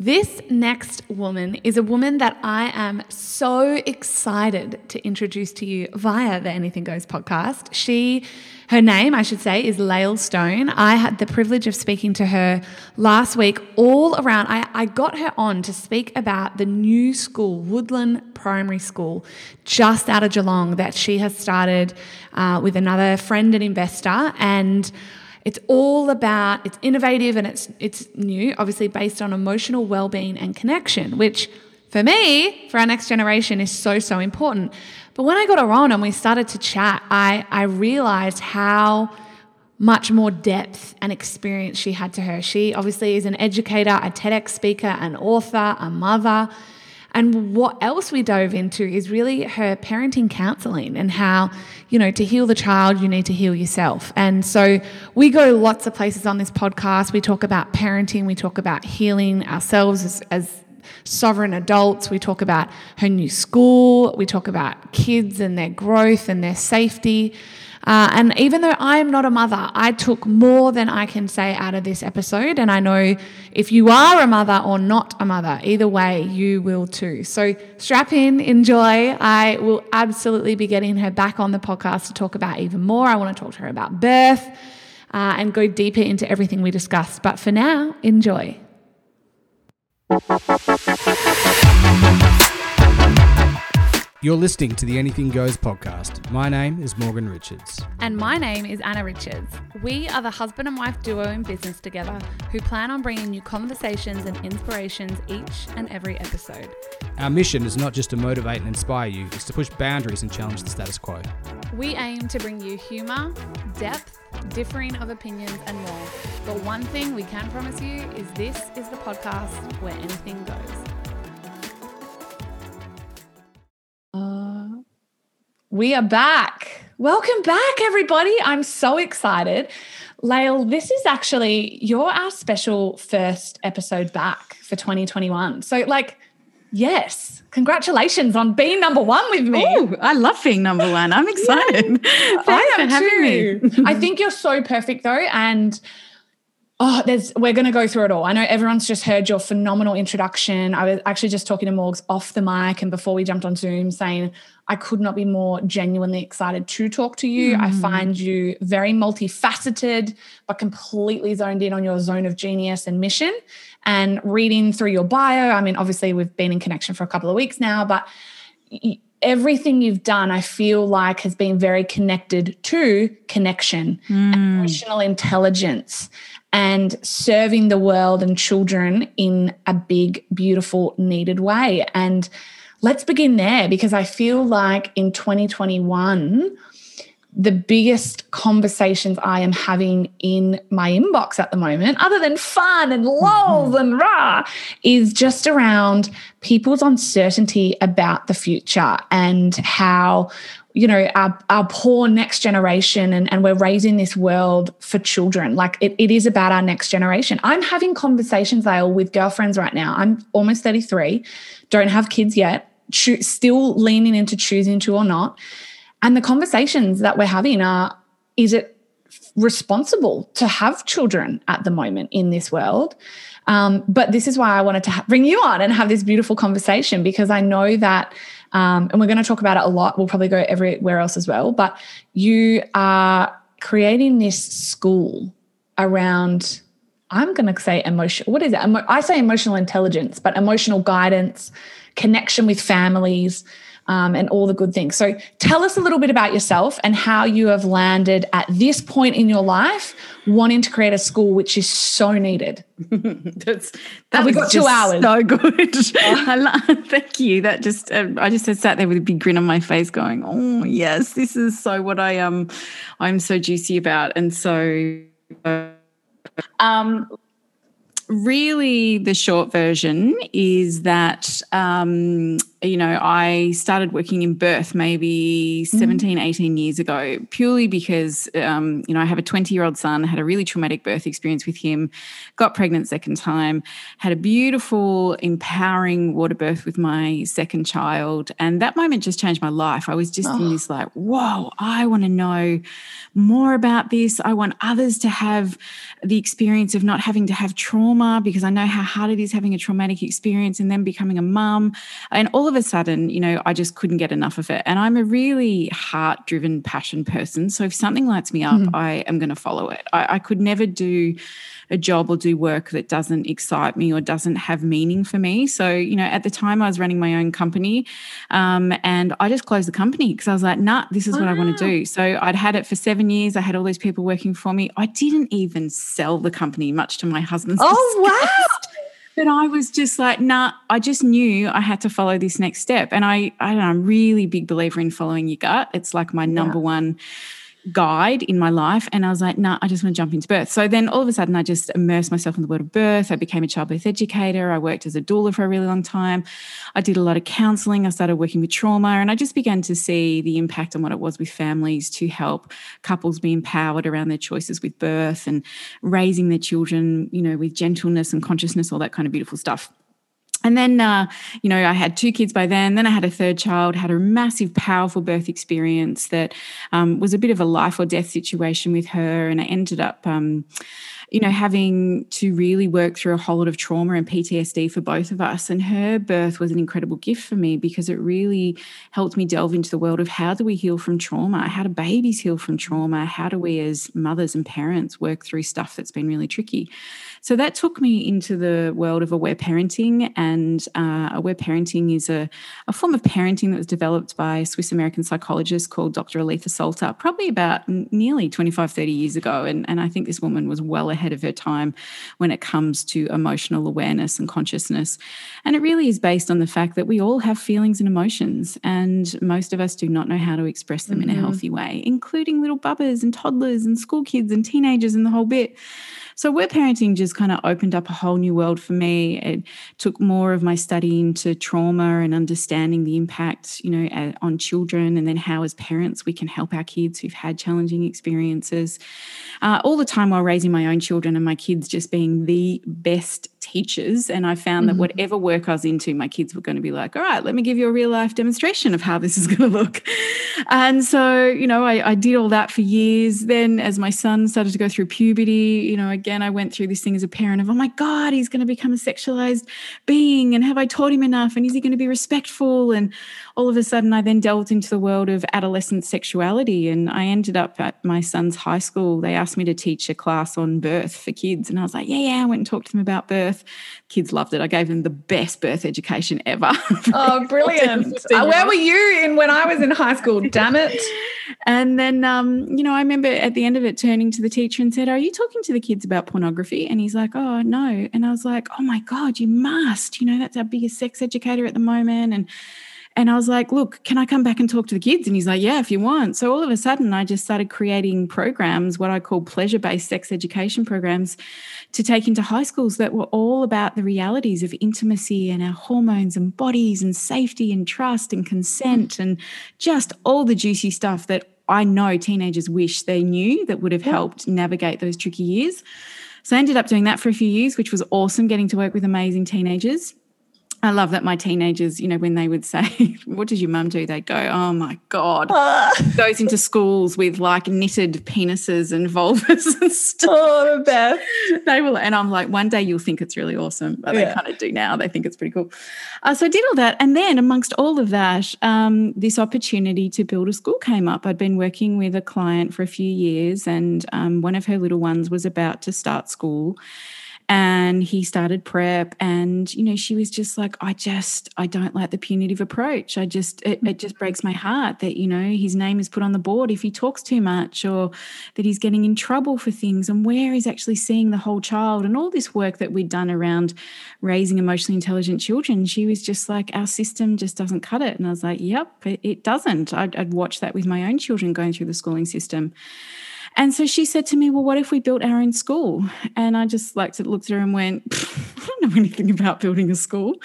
This next woman is a woman that I am so excited to introduce to you via the Anything Goes podcast. She, her name, I should say, is Lael Stone. I had the privilege of speaking to her last week all around. I, I got her on to speak about the new school, Woodline Primary School, just out of Geelong, that she has started uh, with another friend and investor. And it's all about it's innovative and it's it's new, obviously based on emotional well-being and connection, which for me, for our next generation, is so so important. But when I got her on and we started to chat, I I realized how much more depth and experience she had to her. She obviously is an educator, a TEDx speaker, an author, a mother. And what else we dove into is really her parenting counseling and how, you know, to heal the child, you need to heal yourself. And so we go lots of places on this podcast. We talk about parenting, we talk about healing ourselves as, as sovereign adults. We talk about her new school. We talk about kids and their growth and their safety. Uh, and even though I'm not a mother, I took more than I can say out of this episode. And I know if you are a mother or not a mother, either way, you will too. So strap in, enjoy. I will absolutely be getting her back on the podcast to talk about even more. I want to talk to her about birth uh, and go deeper into everything we discussed. But for now, enjoy. You're listening to the Anything Goes podcast. My name is Morgan Richards. And my name is Anna Richards. We are the husband and wife duo in business together who plan on bringing you conversations and inspirations each and every episode. Our mission is not just to motivate and inspire you, it's to push boundaries and challenge the status quo. We aim to bring you humour, depth, differing of opinions, and more. But one thing we can promise you is this is the podcast where anything goes. We are back. Welcome back, everybody. I'm so excited. Lael, this is actually, you're our special first episode back for 2021. So, like, yes, congratulations on being number one with me. Oh, I love being number one. I'm excited. Yeah, I am having too. me. I think you're so perfect, though. And Oh, there's we're going to go through it all. I know everyone's just heard your phenomenal introduction. I was actually just talking to Morgs off the mic and before we jumped on Zoom saying I could not be more genuinely excited to talk to you. Mm. I find you very multifaceted but completely zoned in on your zone of genius and mission. And reading through your bio, I mean obviously we've been in connection for a couple of weeks now, but everything you've done, I feel like, has been very connected to connection, mm. emotional intelligence, and serving the world and children in a big, beautiful, needed way. And let's begin there because I feel like in 2021, the biggest conversations I am having in my inbox at the moment, other than fun and lulls mm-hmm. and rah, is just around people's uncertainty about the future and how you know our, our poor next generation and, and we're raising this world for children. Like it, it is about our next generation. I'm having conversations Lael, with girlfriends right now. I'm almost 33 don't have kids yet cho- still leaning into choosing to or not. And the conversations that we're having are is it responsible to have children at the moment in this world? Um, but this is why i wanted to ha- bring you on and have this beautiful conversation because i know that um, and we're going to talk about it a lot. We'll probably go everywhere else as well. But you are creating this school around, I'm going to say emotion. What is it? I say emotional intelligence, but emotional guidance, connection with families, um, and all the good things. So tell us a little bit about yourself and how you have landed at this point in your life wanting to create a school which is so needed. That's that we got two hours. So good. thank you. That just uh, I just sat there with a big grin on my face, going, "Oh yes, this is so what I am. Um, I'm so juicy about." And so, uh, um, really, the short version is that um you know, I started working in birth maybe mm-hmm. 17, 18 years ago, purely because, um, you know, I have a 20 year old son, had a really traumatic birth experience with him, got pregnant second time, had a beautiful, empowering water birth with my second child. And that moment just changed my life. I was just oh. in this like, whoa, I want to know more about this. I want others to have the experience of not having to have trauma because I know how hard it is having a traumatic experience and then becoming a mum. And all of a sudden, you know, I just couldn't get enough of it. And I'm a really heart driven passion person. So if something lights me up, mm-hmm. I am going to follow it. I, I could never do a job or do work that doesn't excite me or doesn't have meaning for me. So, you know, at the time I was running my own company um, and I just closed the company because I was like, nah, this is wow. what I want to do. So I'd had it for seven years. I had all these people working for me. I didn't even sell the company, much to my husband's. Oh, wow. But I was just like, nah, I just knew I had to follow this next step. And I, I don't know, I'm really big believer in following your gut. It's like my number yeah. one guide in my life. And I was like, nah, I just want to jump into birth. So then all of a sudden, I just immersed myself in the world of birth. I became a childbirth educator. I worked as a doula for a really long time. I did a lot of counseling. I started working with trauma. And I just began to see the impact on what it was with families to help couples be empowered around their choices with birth and raising their children, you know, with gentleness and consciousness, all that kind of beautiful stuff. And then, uh, you know, I had two kids by then. Then I had a third child, had a massive, powerful birth experience that um, was a bit of a life or death situation with her. And I ended up, um, you know, having to really work through a whole lot of trauma and PTSD for both of us. And her birth was an incredible gift for me because it really helped me delve into the world of how do we heal from trauma? How do babies heal from trauma? How do we, as mothers and parents, work through stuff that's been really tricky? So that took me into the world of aware parenting. And uh, aware parenting is a, a form of parenting that was developed by a Swiss American psychologist called Dr. Aletha Solter, probably about nearly 25, 30 years ago. And, and I think this woman was well ahead of her time when it comes to emotional awareness and consciousness. And it really is based on the fact that we all have feelings and emotions, and most of us do not know how to express them mm-hmm. in a mm-hmm. healthy way, including little bubbers and toddlers and school kids and teenagers and the whole bit. So, aware parenting just kind of opened up a whole new world for me. It took more of my study into trauma and understanding the impact, you know, on children, and then how, as parents, we can help our kids who've had challenging experiences. Uh, all the time while raising my own children and my kids just being the best teachers. And I found mm-hmm. that whatever work I was into, my kids were going to be like, all right, let me give you a real life demonstration of how this is going to look. And so, you know, I, I did all that for years. Then, as my son started to go through puberty, you know, again, I went through this thing as a parent of, oh my God, he's going to become a sexualized being. And have I taught him enough? And is he going to be respectful? And all of a sudden, I then delved into the world of adolescent sexuality. And I ended up at my son's high school. They asked me to teach a class on birth for kids. And I was like, yeah, yeah. I went and talked to them about birth. Kids loved it. I gave them the best birth education ever. Oh, brilliant. uh, where were you in when I was in high school? Damn it. And then, um, you know, I remember at the end of it turning to the teacher and said, Are you talking to the kids about pornography? And he's like, Oh, no. And I was like, Oh my God, you must. You know, that's our biggest sex educator at the moment. And and I was like, look, can I come back and talk to the kids? And he's like, yeah, if you want. So all of a sudden, I just started creating programs, what I call pleasure based sex education programs, to take into high schools that were all about the realities of intimacy and our hormones and bodies and safety and trust and consent and just all the juicy stuff that I know teenagers wish they knew that would have helped navigate those tricky years. So I ended up doing that for a few years, which was awesome getting to work with amazing teenagers. I love that my teenagers, you know, when they would say, What did your mum do? They'd go, Oh my God. Uh. Goes into schools with like knitted penises and vulvas and stuff. Oh, best. They will, and I'm like, One day you'll think it's really awesome. But yeah. they kind of do now. They think it's pretty cool. Uh, so I did all that. And then, amongst all of that, um, this opportunity to build a school came up. I'd been working with a client for a few years, and um, one of her little ones was about to start school and he started prep and you know she was just like i just i don't like the punitive approach. I just it, it, just mm-hmm. breaks my heart that you know his name is put on the board if he talks too much or that he's getting in trouble for things and where he's actually seeing the whole child. And all this work that we'd done around raising emotionally intelligent children she was just like our system just doesn't cut it. And i was like yep it, it doesn't. I'd, I'd watch that with my own children going through the schooling system and so she said to me, Well, what if we built our own school? And I just like to look at her and went, I don't know anything about building a school.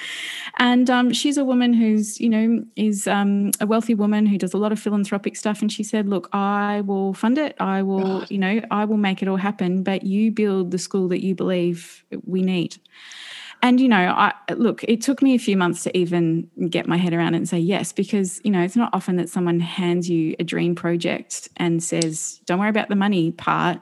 And um, she's a woman who's, you know, is um, a wealthy woman who does a lot of philanthropic stuff. And she said, Look, I will fund it. I will, you know, I will make it all happen, but you build the school that you believe we need. And, you know, I look, it took me a few months to even get my head around it and say yes, because, you know, it's not often that someone hands you a dream project and says, don't worry about the money part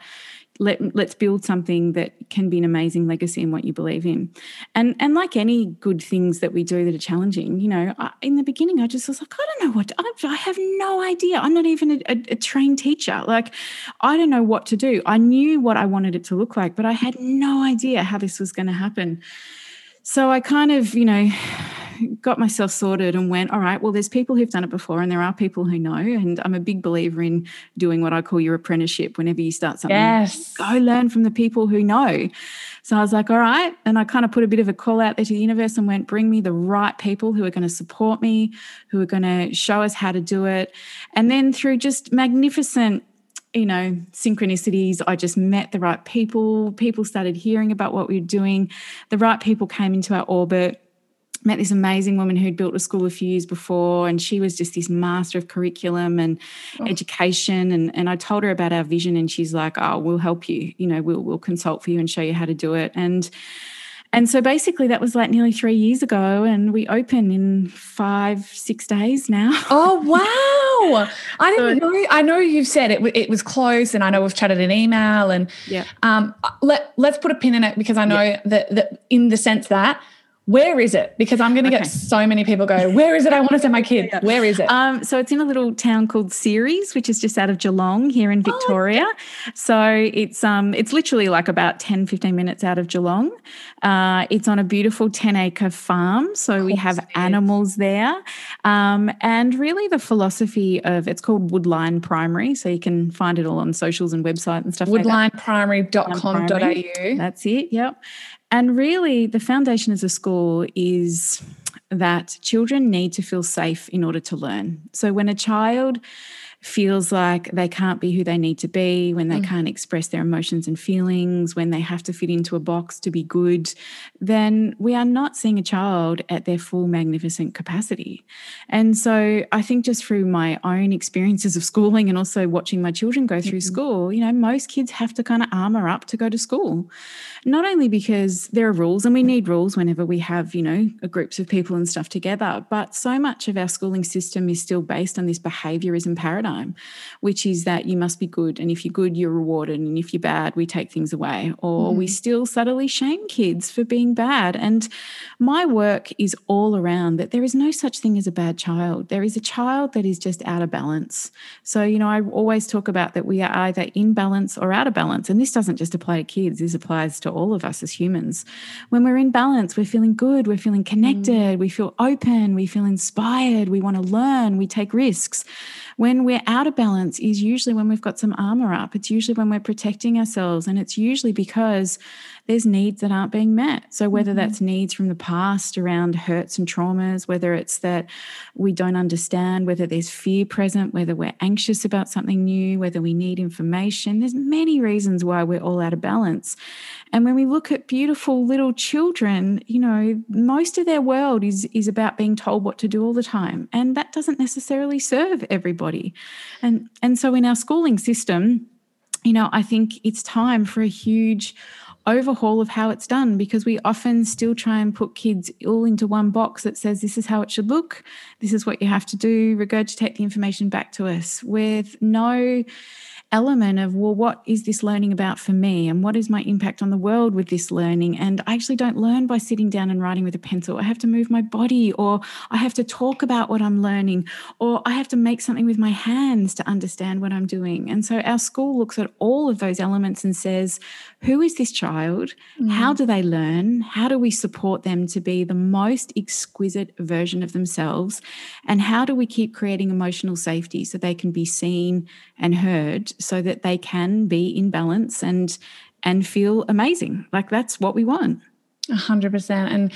let, let's build something that can be an amazing legacy in what you believe in. And and like any good things that we do that are challenging, you know, I, in the beginning, I just was like, I don't know what, I, I have no idea. I'm not even a, a, a trained teacher. Like, I don't know what to do. I knew what I wanted it to look like, but I had no idea how this was going to happen. So I kind of, you know, got myself sorted and went, all right, well, there's people who've done it before and there are people who know. And I'm a big believer in doing what I call your apprenticeship whenever you start something. Yes. Go learn from the people who know. So I was like, all right. And I kind of put a bit of a call out there to the universe and went, bring me the right people who are going to support me, who are going to show us how to do it. And then through just magnificent you know, synchronicities. I just met the right people. People started hearing about what we were doing. The right people came into our orbit met this amazing woman who'd built a school a few years before and she was just this master of curriculum and oh. education and, and i told her about our vision and she's like oh we'll help you you know we'll, we'll consult for you and show you how to do it and and so basically that was like nearly three years ago and we open in five six days now. Oh wow. I didn't so, know i know you've said it, it was close and i know we've chatted in email and yeah. um let, let's put a pin in it because i know yeah. that, that in the sense that where is it? Because I'm going to okay. get so many people go, where is it? I want to send my kid. Where is it? Um, so it's in a little town called Ceres, which is just out of Geelong here in oh, Victoria. Oh, so it's um, it's literally like about 10, 15 minutes out of Geelong. Uh, it's on a beautiful 10 acre farm. So we have animals there. Um, and really the philosophy of it's called Woodline Primary. So you can find it all on socials and website and stuff woodlineprimary.com.au. Like That's it. Yep. And really, the foundation as a school is that children need to feel safe in order to learn. So when a child feels like they can't be who they need to be, when they mm. can't express their emotions and feelings, when they have to fit into a box to be good, then we are not seeing a child at their full magnificent capacity. And so I think just through my own experiences of schooling and also watching my children go through mm-hmm. school, you know, most kids have to kind of armor up to go to school. Not only because there are rules and we need rules whenever we have, you know, groups of people and stuff together, but so much of our schooling system is still based on this behaviorism paradigm paradigm, which is that you must be good. And if you're good, you're rewarded. And if you're bad, we take things away. Or mm. we still subtly shame kids for being bad. And my work is all around that there is no such thing as a bad child. There is a child that is just out of balance. So, you know, I always talk about that we are either in balance or out of balance. And this doesn't just apply to kids, this applies to all of us as humans. When we're in balance, we're feeling good, we're feeling connected, mm. we feel open, we feel inspired, we want to learn, we take risks. When we're out of balance is usually when we've got some armor up. It's usually when we're protecting ourselves. And it's usually because there's needs that aren't being met. So, whether mm-hmm. that's needs from the past around hurts and traumas, whether it's that we don't understand, whether there's fear present, whether we're anxious about something new, whether we need information, there's many reasons why we're all out of balance. And when we look at beautiful little children, you know, most of their world is, is about being told what to do all the time. And that doesn't necessarily serve everybody. And, and so, in our schooling system, you know, I think it's time for a huge overhaul of how it's done because we often still try and put kids all into one box that says this is how it should look, this is what you have to do, regurgitate the information back to us. With no element of, well, what is this learning about for me? And what is my impact on the world with this learning? And I actually don't learn by sitting down and writing with a pencil. I have to move my body, or I have to talk about what I'm learning, or I have to make something with my hands to understand what I'm doing. And so our school looks at all of those elements and says, who is this child? Mm. How do they learn? How do we support them to be the most exquisite version of themselves? And how do we keep creating emotional safety so they can be seen and heard so that they can be in balance and and feel amazing. Like that's what we want. A hundred percent. And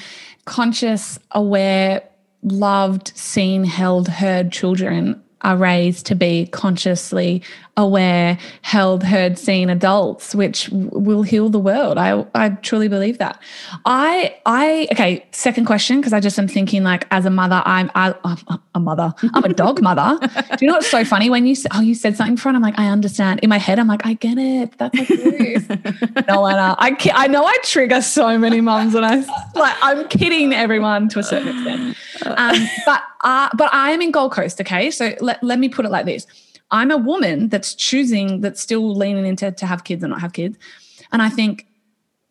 conscious, aware, loved, seen, held, heard children are raised to be consciously aware, held, heard, seen adults, which will heal the world. I, I truly believe that. I, I, okay, second question, because I just am thinking like as a mother, I'm, I, I'm a mother, I'm a dog mother. Do you know what's so funny when you, oh, you said something front, I'm like, I understand. In my head, I'm like, I get it. That's like no, Anna, I, I know I trigger so many mums and I, like, I'm kidding everyone to a certain extent. Um, but, uh, but I am in Gold Coast, okay? So let, let me put it like this I'm a woman that's choosing, that's still leaning into to have kids and not have kids. And I think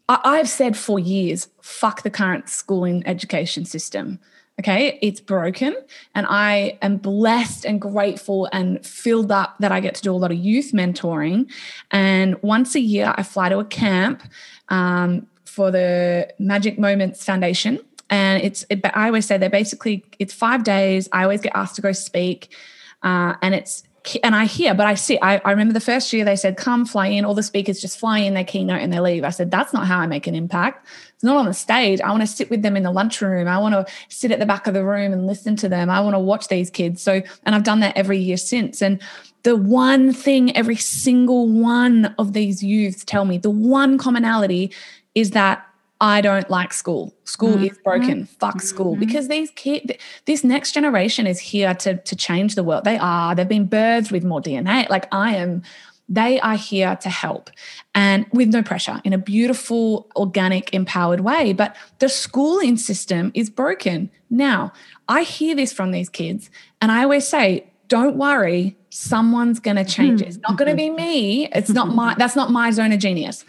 I, have said for years, fuck the current schooling education system. Okay, it's broken. And I am blessed and grateful and filled up that I get to do a lot of youth mentoring. And once a year, I fly to a camp um, for the Magic Moments Foundation. And it's, it, I always say they're basically, it's five days. I always get asked to go speak. Uh, and it's and I hear, but I see, I, I, remember the first year they said, come fly in, all the speakers just fly in their keynote and they leave. I said, that's not how I make an impact. It's not on the stage. I want to sit with them in the lunchroom. I want to sit at the back of the room and listen to them. I want to watch these kids. So, and I've done that every year since. And the one thing every single one of these youths tell me, the one commonality is that I don't like school. School mm-hmm. is broken. Fuck school. Mm-hmm. Because these kids, this next generation is here to, to change the world. They are. They've been birthed with more DNA. Like I am, they are here to help and with no pressure in a beautiful, organic, empowered way. But the schooling system is broken. Now, I hear this from these kids, and I always say, don't worry, someone's going to change it. It's not going to be me. It's not my, that's not my zone of genius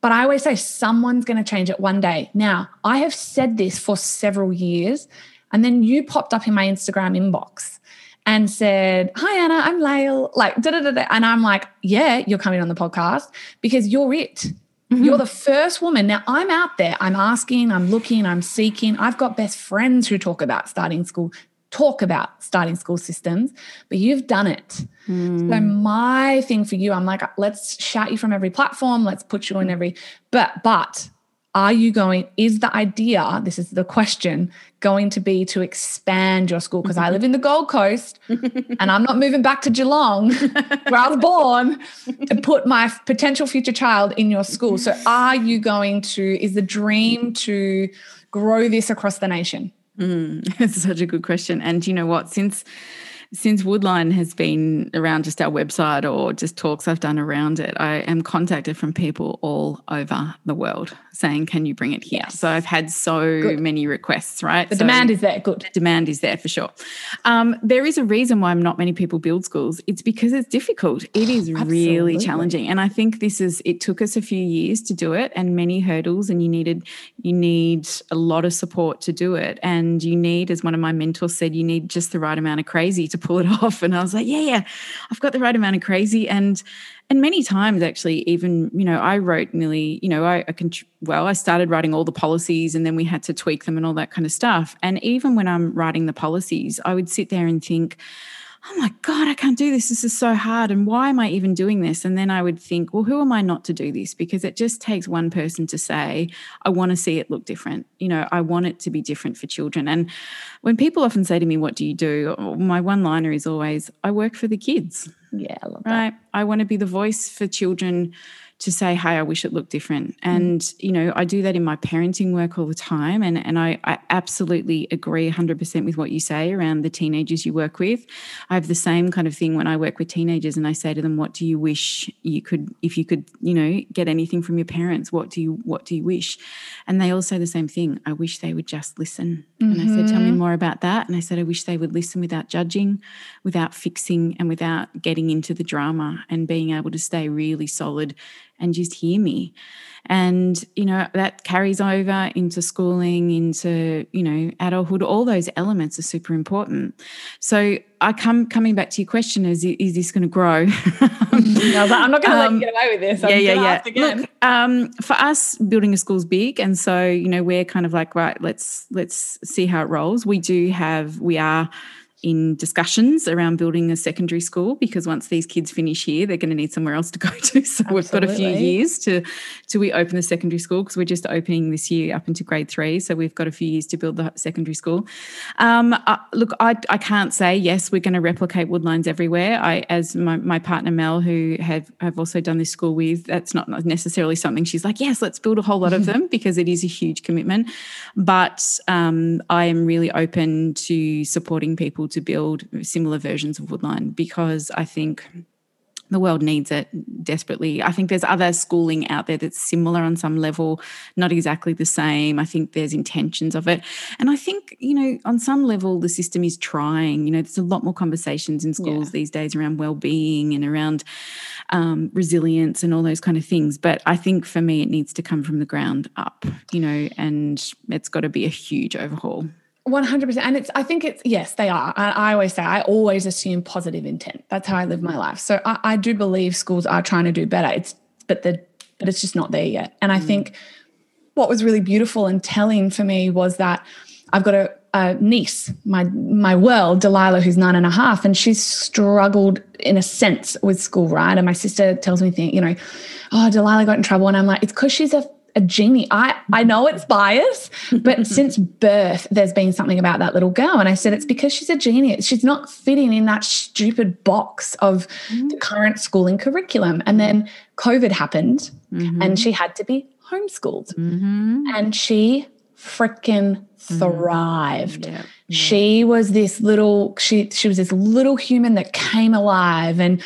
but I always say someone's going to change it one day. Now, I have said this for several years. And then you popped up in my Instagram inbox and said, Hi, Anna, I'm Lael. Like, da da da da. And I'm like, Yeah, you're coming on the podcast because you're it. Mm-hmm. You're the first woman. Now, I'm out there. I'm asking, I'm looking, I'm seeking. I've got best friends who talk about starting school, talk about starting school systems, but you've done it. Mm. So my thing for you, I'm like, let's shout you from every platform, let's put you in every, but but are you going, is the idea, this is the question, going to be to expand your school? Because I live in the Gold Coast and I'm not moving back to Geelong, where I was born, to put my potential future child in your school. So are you going to, is the dream to grow this across the nation? Mm, it's such a good question. And you know what? Since since Woodline has been around just our website or just talks I've done around it, I am contacted from people all over the world saying, Can you bring it here? Yes. So I've had so Good. many requests, right? The so demand is there. Good. The demand is there for sure. Um, there is a reason why not many people build schools. It's because it's difficult. It is really challenging. And I think this is, it took us a few years to do it and many hurdles, and you needed, you need a lot of support to do it. And you need, as one of my mentors said, you need just the right amount of crazy to pull it off. And I was like, Yeah, yeah, I've got the right amount of crazy. And and many times actually even you know i wrote nearly you know i, I can well i started writing all the policies and then we had to tweak them and all that kind of stuff and even when i'm writing the policies i would sit there and think oh my God, I can't do this. This is so hard. And why am I even doing this? And then I would think, well, who am I not to do this? Because it just takes one person to say, I want to see it look different. You know, I want it to be different for children. And when people often say to me, What do you do? My one liner is always, I work for the kids. Yeah, I love right? that. I want to be the voice for children to say, hey, I wish it looked different. Mm. And, mm. you know, I do that in my parenting work all the time. And, and I, I absolutely agree 100% with what you say around the teenagers you work with. I have the same kind of thing when I work with teenagers and I say to them, what do you wish you could, if you could, you know, get anything from your parents, what do you, what do you wish? And they all say the same thing. I wish they would just listen. Mm-hmm. And I said, tell me mm-hmm. more about that. And I said, I wish they would listen without judging, without fixing, and without getting into the drama and being able to stay really solid and just hear me. And, you know, that carries over into schooling, into, you know, adulthood. All those elements are super important. So I come coming back to your question is, is this going to grow? I'm not going to um, let you get away with this. I'm yeah, yeah, yeah. Look, um, for us, building a school is big. And so, you know, we're kind of like, right, let's, let's see how it rolls. We do have, we are, in discussions around building a secondary school because once these kids finish here, they're going to need somewhere else to go to. So Absolutely. we've got a few years to to we open the secondary school because we're just opening this year up into grade three. So we've got a few years to build the secondary school. Um, uh, look, I, I can't say yes, we're going to replicate Woodlines everywhere. I, as my, my partner Mel, who have have also done this school with, that's not necessarily something she's like, yes, let's build a whole lot of them because it is a huge commitment. But um, I am really open to supporting people to build similar versions of Woodline because I think the world needs it desperately. I think there's other schooling out there that's similar on some level, not exactly the same. I think there's intentions of it. And I think, you know, on some level, the system is trying. You know, there's a lot more conversations in schools yeah. these days around well-being and around um, resilience and all those kind of things. But I think for me, it needs to come from the ground up, you know, and it's got to be a huge overhaul. 100% and it's i think it's yes they are. I, I, always say i always assume positive intent. That's how i live my life. So I, I, do believe schools are trying to do better. It's but the but it's just not there yet. And i mm. think what was really beautiful and telling for me was that i've got a, a niece my my world delilah who's nine and a half and she's struggled in a sense with school right? And my sister tells me things you know oh delilah got in trouble. And i'm like it's because she's a a genie. I, I know it's bias, but since birth, there's been something about that little girl. And I said, it's because she's a genius. She's not fitting in that stupid box of mm-hmm. the current schooling curriculum. And then COVID happened mm-hmm. and she had to be homeschooled. Mm-hmm. And she freaking mm-hmm. thrived. Yeah. She was this little, she she was this little human that came alive and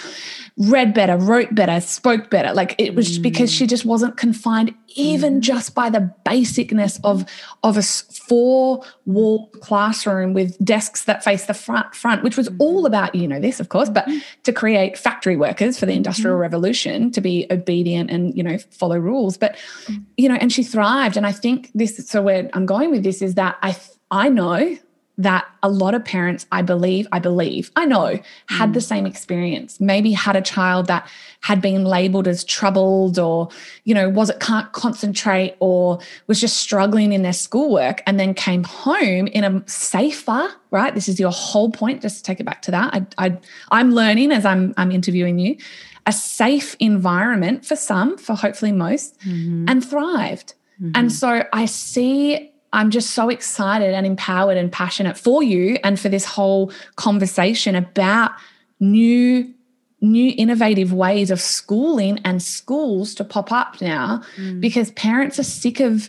read better, wrote better, spoke better. Like it was mm. because she just wasn't confined even mm. just by the basicness of of a four wall classroom with desks that face the front front, which was mm-hmm. all about you know this of course, but mm. to create factory workers for the industrial mm. revolution to be obedient and you know follow rules. But mm. you know, and she thrived. And I think this. So where I'm going with this is that I I know that a lot of parents, I believe, I believe, I know, had mm. the same experience. Maybe had a child that had been labeled as troubled or, you know, was it can't concentrate or was just struggling in their schoolwork and then came home in a safer, right? This is your whole point, just to take it back to that. I, I I'm learning as I'm I'm interviewing you, a safe environment for some, for hopefully most, mm-hmm. and thrived. Mm-hmm. And so I see I'm just so excited and empowered and passionate for you and for this whole conversation about new new innovative ways of schooling and schools to pop up now mm. because parents are sick of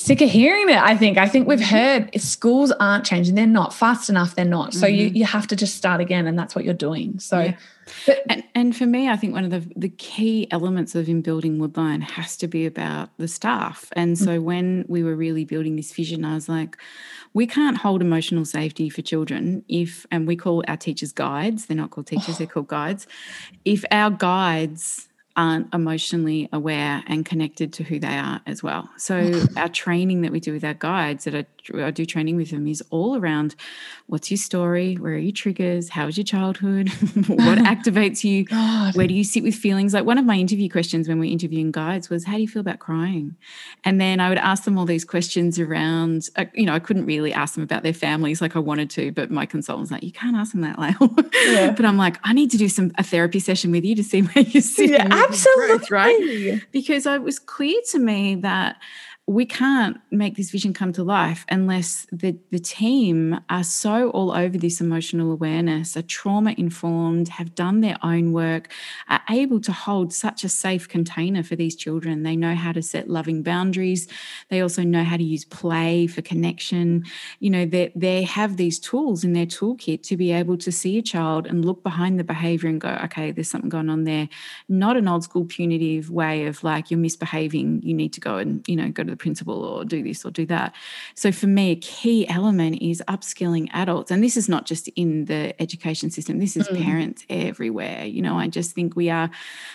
sick of hearing it i think i think we've heard schools aren't changing they're not fast enough they're not so mm-hmm. you you have to just start again and that's what you're doing so yeah. But, and, and for me, I think one of the, the key elements of in building Woodline has to be about the staff. And so mm-hmm. when we were really building this vision, I was like, we can't hold emotional safety for children if, and we call our teachers guides, they're not called teachers, oh. they're called guides. If our guides aren't emotionally aware and connected to who they are as well. So our training that we do with our guides that I, I, do training with them is all around what's your story, where are your triggers, how was your childhood, what activates you, God. where do you sit with feelings? Like one of my interview questions when we're interviewing guides was, how do you feel about crying? And then I would ask them all these questions around, uh, you know, I couldn't really ask them about their families like I wanted to, but my consultant's like, you can't ask them that, Lael. Yeah. but I'm like, I need to do some a therapy session with you to see where you sit. Yeah, absolutely. Growth, right? Because it was clear to me that we can't make this vision come to life unless the, the team are so all over this emotional awareness, are trauma informed, have done their own work, are able to hold such a safe container for these children. They know how to set loving boundaries. They also know how to use play for connection. You know, they, they have these tools in their toolkit to be able to see a child and look behind the behavior and go, okay, there's something going on there. Not an old school punitive way of like, you're misbehaving, you need to go and, you know, go to the principal or do this or do that. So for me, a key element is upskilling adults. And this is not just in the education system, this is mm. parents everywhere. You know, I just think we are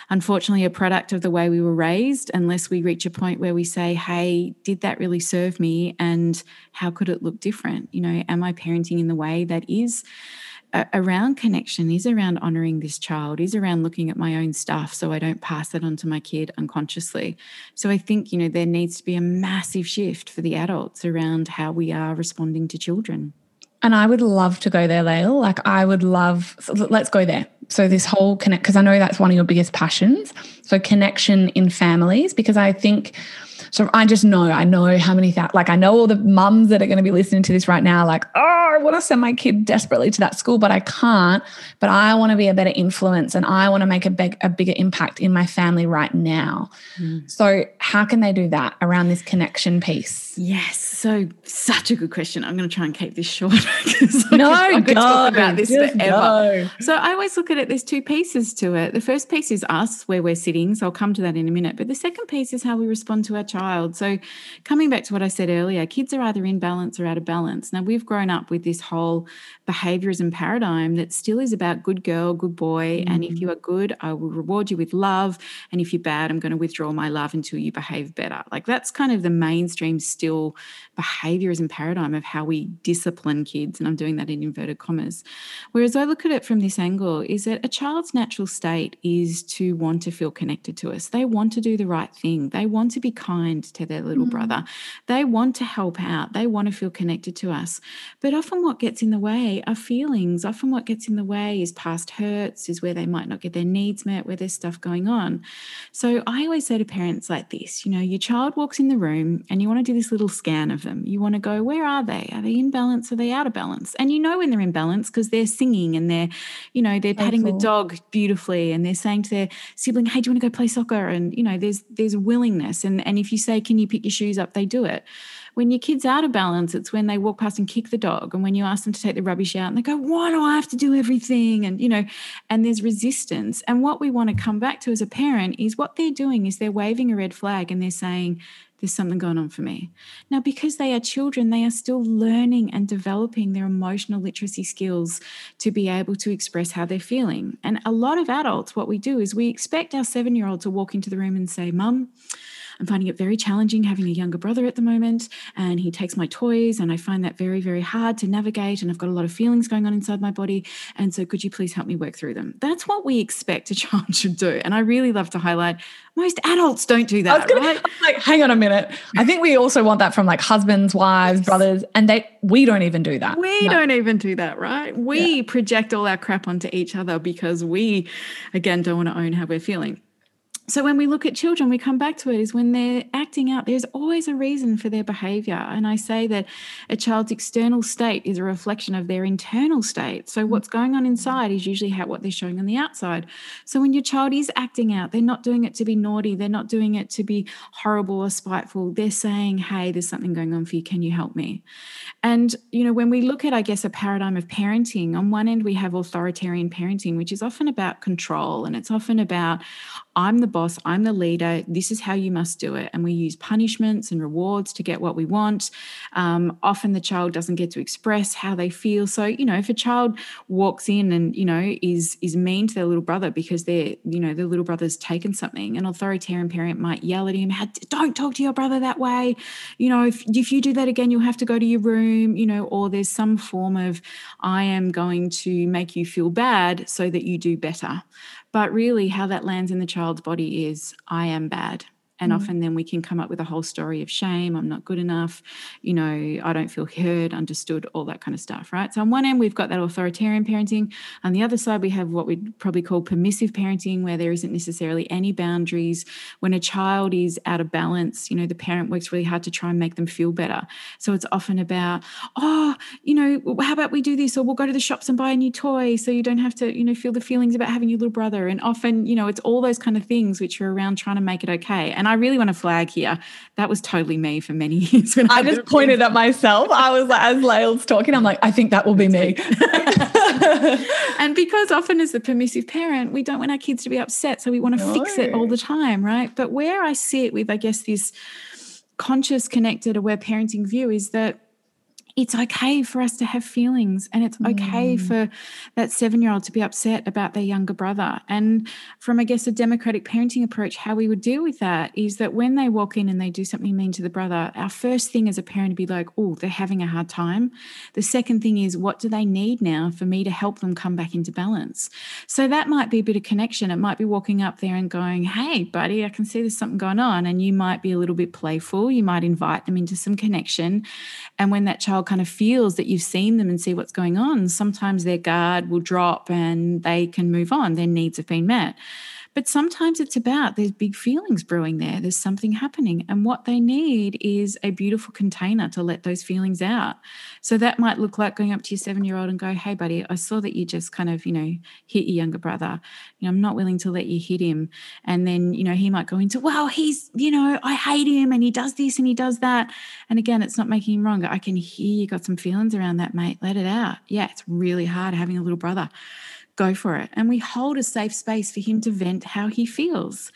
unfortunately a product of the way we were raised unless we reach a point where we say, hey, did that really serve me? And how could it look different? You know, am I parenting in the way that is around connection. Is around honoring this child. Is around looking at my own stuff so i don't pass that on to my kid unconsciously. So i think you know there needs to be a massive shift for the adults around how we are responding to children And I would love to go there, Lael. Like I would love, let's go there. So this whole connect, because I know that's one of your biggest passions. So connection in families, because I think so I just know, I know how many that, like I know all the mums that are going to be listening to this right now, like, oh, I want to send my kid desperately to that school, but I can't. But I want to be a better influence and I want to make a big, a bigger impact in my family right now. Mm. So how can they do that around this connection piece? Yes. So such a good question. I'm going to try and keep this short because no, I could, talk about this forever. Go. So I always look at it. There's two pieces to it. The first piece is us, where we're sitting. So I'll come to that in a minute. But the second piece is how we respond to our child. So coming back to what I said earlier, kids are either in balance or out of balance. Now we've grown up with this whole behaviorism paradigm that still is about good girl, good boy, mm. and if you mm. are good, I will reward you with love, and if you're bad, I'm going to withdraw my love until you behave better. Like that's kind of the mainstream still behaviorism paradigm of how we discipline kids, and I'm doing that in inverted commas. Whereas I look at it from this angle is that a child's natural state is to want to feel connected to us. They want to do the right thing. They want to be kind to their little mm. brother. They want to help out. They want to feel connected to us. But often what gets in the way are feelings. Often what gets in the way is past hurts, is where they might not get their needs met, where there's stuff going on. So I always say to parents like this, you know, your child walks in the room and you want to do this little scan of them. You want to go, where are they? Are they in balance? Are they out of balance? And you know when they're in balance because they're singing and they're, you know, they're patting the dog beautifully and they're saying to their sibling, hey, do you want to go play soccer? And, you know, there's there's willingness. And and if you say, can you pick your shoes up, they do it. When your kid's out of balance, it's when they walk past and kick the dog. And when you ask them to take the rubbish out and they go, why do I have to do everything? And, you know, and there's resistance. And what we want to come back to as a parent is what they're doing is they're waving a red flag and they're saying, there's something going on for me. Now, because they are children, they are still learning and developing their emotional literacy skills to be able to express how they're feeling. And a lot of adults, what we do is we expect our seven year old to walk into the room and say, Mum, I'm finding it very challenging having a younger brother at the moment, and he takes my toys, and I find that very, very hard to navigate. And I've got a lot of feelings going on inside my body. And so, could you please help me work through them? That's what we expect a child should do. And I really love to highlight most adults don't do that. Gonna, right? Like, hang on a minute. I think we also want that from like husbands, wives, brothers, and they we don't even do that. We no. don't even do that, right? We yeah. project all our crap onto each other because we, again, don't want to own how we're feeling so when we look at children we come back to it is when they're acting out there's always a reason for their behavior and i say that a child's external state is a reflection of their internal state. So mm. what's going on inside is usually how what they're showing on the outside. So when your child is acting out they're not doing it to be naughty they're not doing it to be horrible or spiteful. They're saying hey there's something going on for you. Can you help me? And you know when we look at i guess a paradigm of parenting on one end we have authoritarian parenting which is often about control and it's often about I'm the boss, I'm the leader, this is how you must do it. And we use punishments and rewards to get what we want. Um, often the child doesn't get to express how they feel. So, you know, if a child walks in and, you know, is is mean to their little brother because they're, you know, their little brother's taken something, an authoritarian parent might yell at him, don't talk to your brother that way. You know, if, if you do that again, you'll have to go to your room, you know, or there's some form of, I am going to make you feel bad so that you do better. But really, how that lands in the child's body is I am bad. And mm. often then we can come up with a whole story of shame, I'm not good enough, you know, I don't feel heard, understood, all that kind of stuff, right? So on one end, we've got that authoritarian parenting. On the other side, we have what we'd probably call permissive parenting, where there isn't necessarily any boundaries. When a child is out of balance, you know, the parent works really hard to try and make them feel better. So it's often about, oh, you know, how about we do this, or we'll go to the shops and buy a new toy so you don't have to, you know, feel the feelings about having your little brother. And often, you know, it's all those kind of things which are around trying to make it okay. And and I really want to flag here that was totally me for many years. When I, I just pointed at myself. I was like, as Lael's talking, I'm like, I think that will be me. and because often as the permissive parent, we don't want our kids to be upset. So we want to no. fix it all the time, right? But where I sit with, I guess, this conscious, connected, aware parenting view is that it's okay for us to have feelings and it's okay mm. for that seven year old to be upset about their younger brother. And from, I guess, a democratic parenting approach, how we would deal with that is that when they walk in and they do something mean to the brother, our first thing as a parent to be like, oh, they're having a hard time. The second thing is, what do they need now for me to help them come back into balance? So that might be a bit of connection. It might be walking up there and going, hey, buddy, I can see there's something going on. And you might be a little bit playful. You might invite them into some connection. And when that child kind of feels that you've seen them and see what's going on, sometimes their guard will drop and they can move on. Their needs have been met. But sometimes it's about there's big feelings brewing there, there's something happening. And what they need is a beautiful container to let those feelings out. So that might look like going up to your seven year old and go, Hey, buddy, I saw that you just kind of, you know, hit your younger brother. You know, I'm not willing to let you hit him. And then, you know, he might go into, Well, he's, you know, I hate him and he does this and he does that. And again, it's not making him wrong. I can hear you got some feelings around that, mate. Let it out. Yeah, it's really hard having a little brother go for it. And we hold a safe space for him to vent how he feels.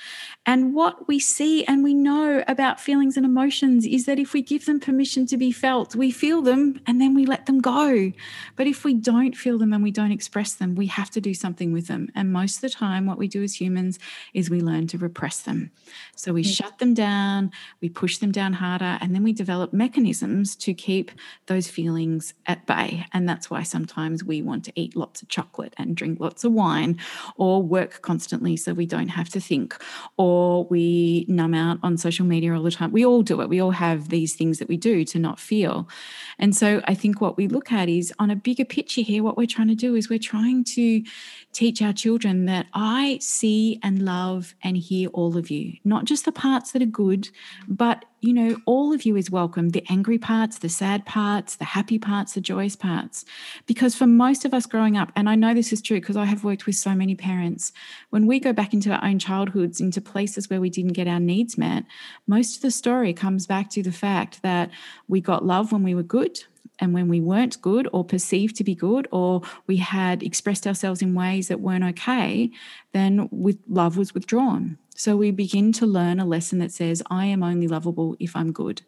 And what we see and we know about feelings and emotions is that if we give them permission to be felt, we feel them and then we let them go. But if we don't feel them and we don't express them, we have to do something with them. And most of the time, what we do as humans is we learn to repress them. So we mm-hmm. shut them down, we push them down harder, and then we develop mechanisms to keep those feelings at bay. And that's why sometimes we want to eat lots of chocolate and drink lots of wine or work constantly so we don't have to think or or we numb out on social media all the time. We all do it. We all have these things that we do to not feel. And so I think what we look at is on a bigger picture here, what we're trying to do is we're trying to teach our children that I see and love and hear all of you, not just the parts that are good, but you know, all of you is welcome the angry parts, the sad parts, the happy parts, the joyous parts. Because for most of us growing up, and I know this is true because I have worked with so many parents, when we go back into our own childhoods, into places where we didn't get our needs met, most of the story comes back to the fact that we got love when we were good, and when we weren't good or perceived to be good, or we had expressed ourselves in ways that weren't okay, then with love was withdrawn. So we begin to learn a lesson that says, I am only lovable if I'm good.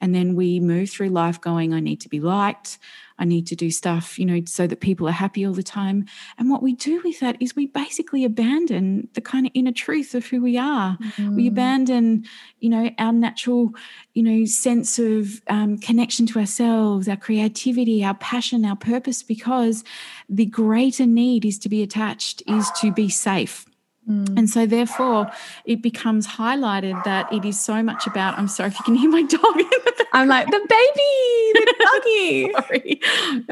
And then we move through life going, I need to be liked. I need to do stuff, you know, so that people are happy all the time. And what we do with that is we basically abandon the kind of inner truth of who we are. Mm. We abandon, you know, our natural, you know, sense of um, connection to ourselves, our creativity, our passion, our purpose, because the greater need is to be attached, is to be safe. Mm. And so, therefore, it becomes highlighted that it is so much about. I'm sorry if you can hear my dog. I'm like the baby, the doggy. sorry,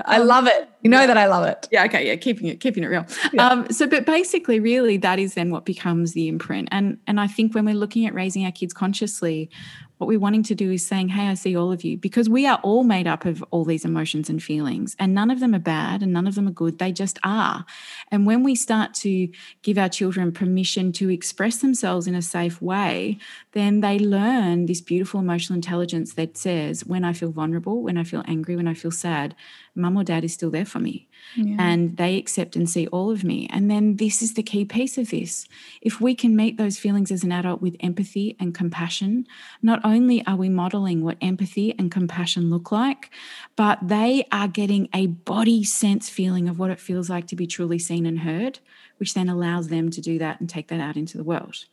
I um, love it. You know yeah. that I love it. Yeah. Okay. Yeah. Keeping it, keeping it real. Yeah. Um, so, but basically, really, that is then what becomes the imprint. And and I think when we're looking at raising our kids consciously, what we're wanting to do is saying, Hey, I see all of you, because we are all made up of all these emotions and feelings, and none of them are bad and none of them are good. They just are. And when we start to give our children permission to express themselves in a safe way, then they learn this beautiful emotional intelligence that says, When I feel vulnerable, when I feel angry, when I feel sad, mum or dad is still there for me. And they accept and see all of me. And then this is the key piece of this. If we can meet those feelings as an adult with empathy and compassion, not only are we modeling what empathy and compassion look like, but they are getting a body sense feeling of what it feels like to be truly seen and heard, which then allows them to do that and take that out into the world.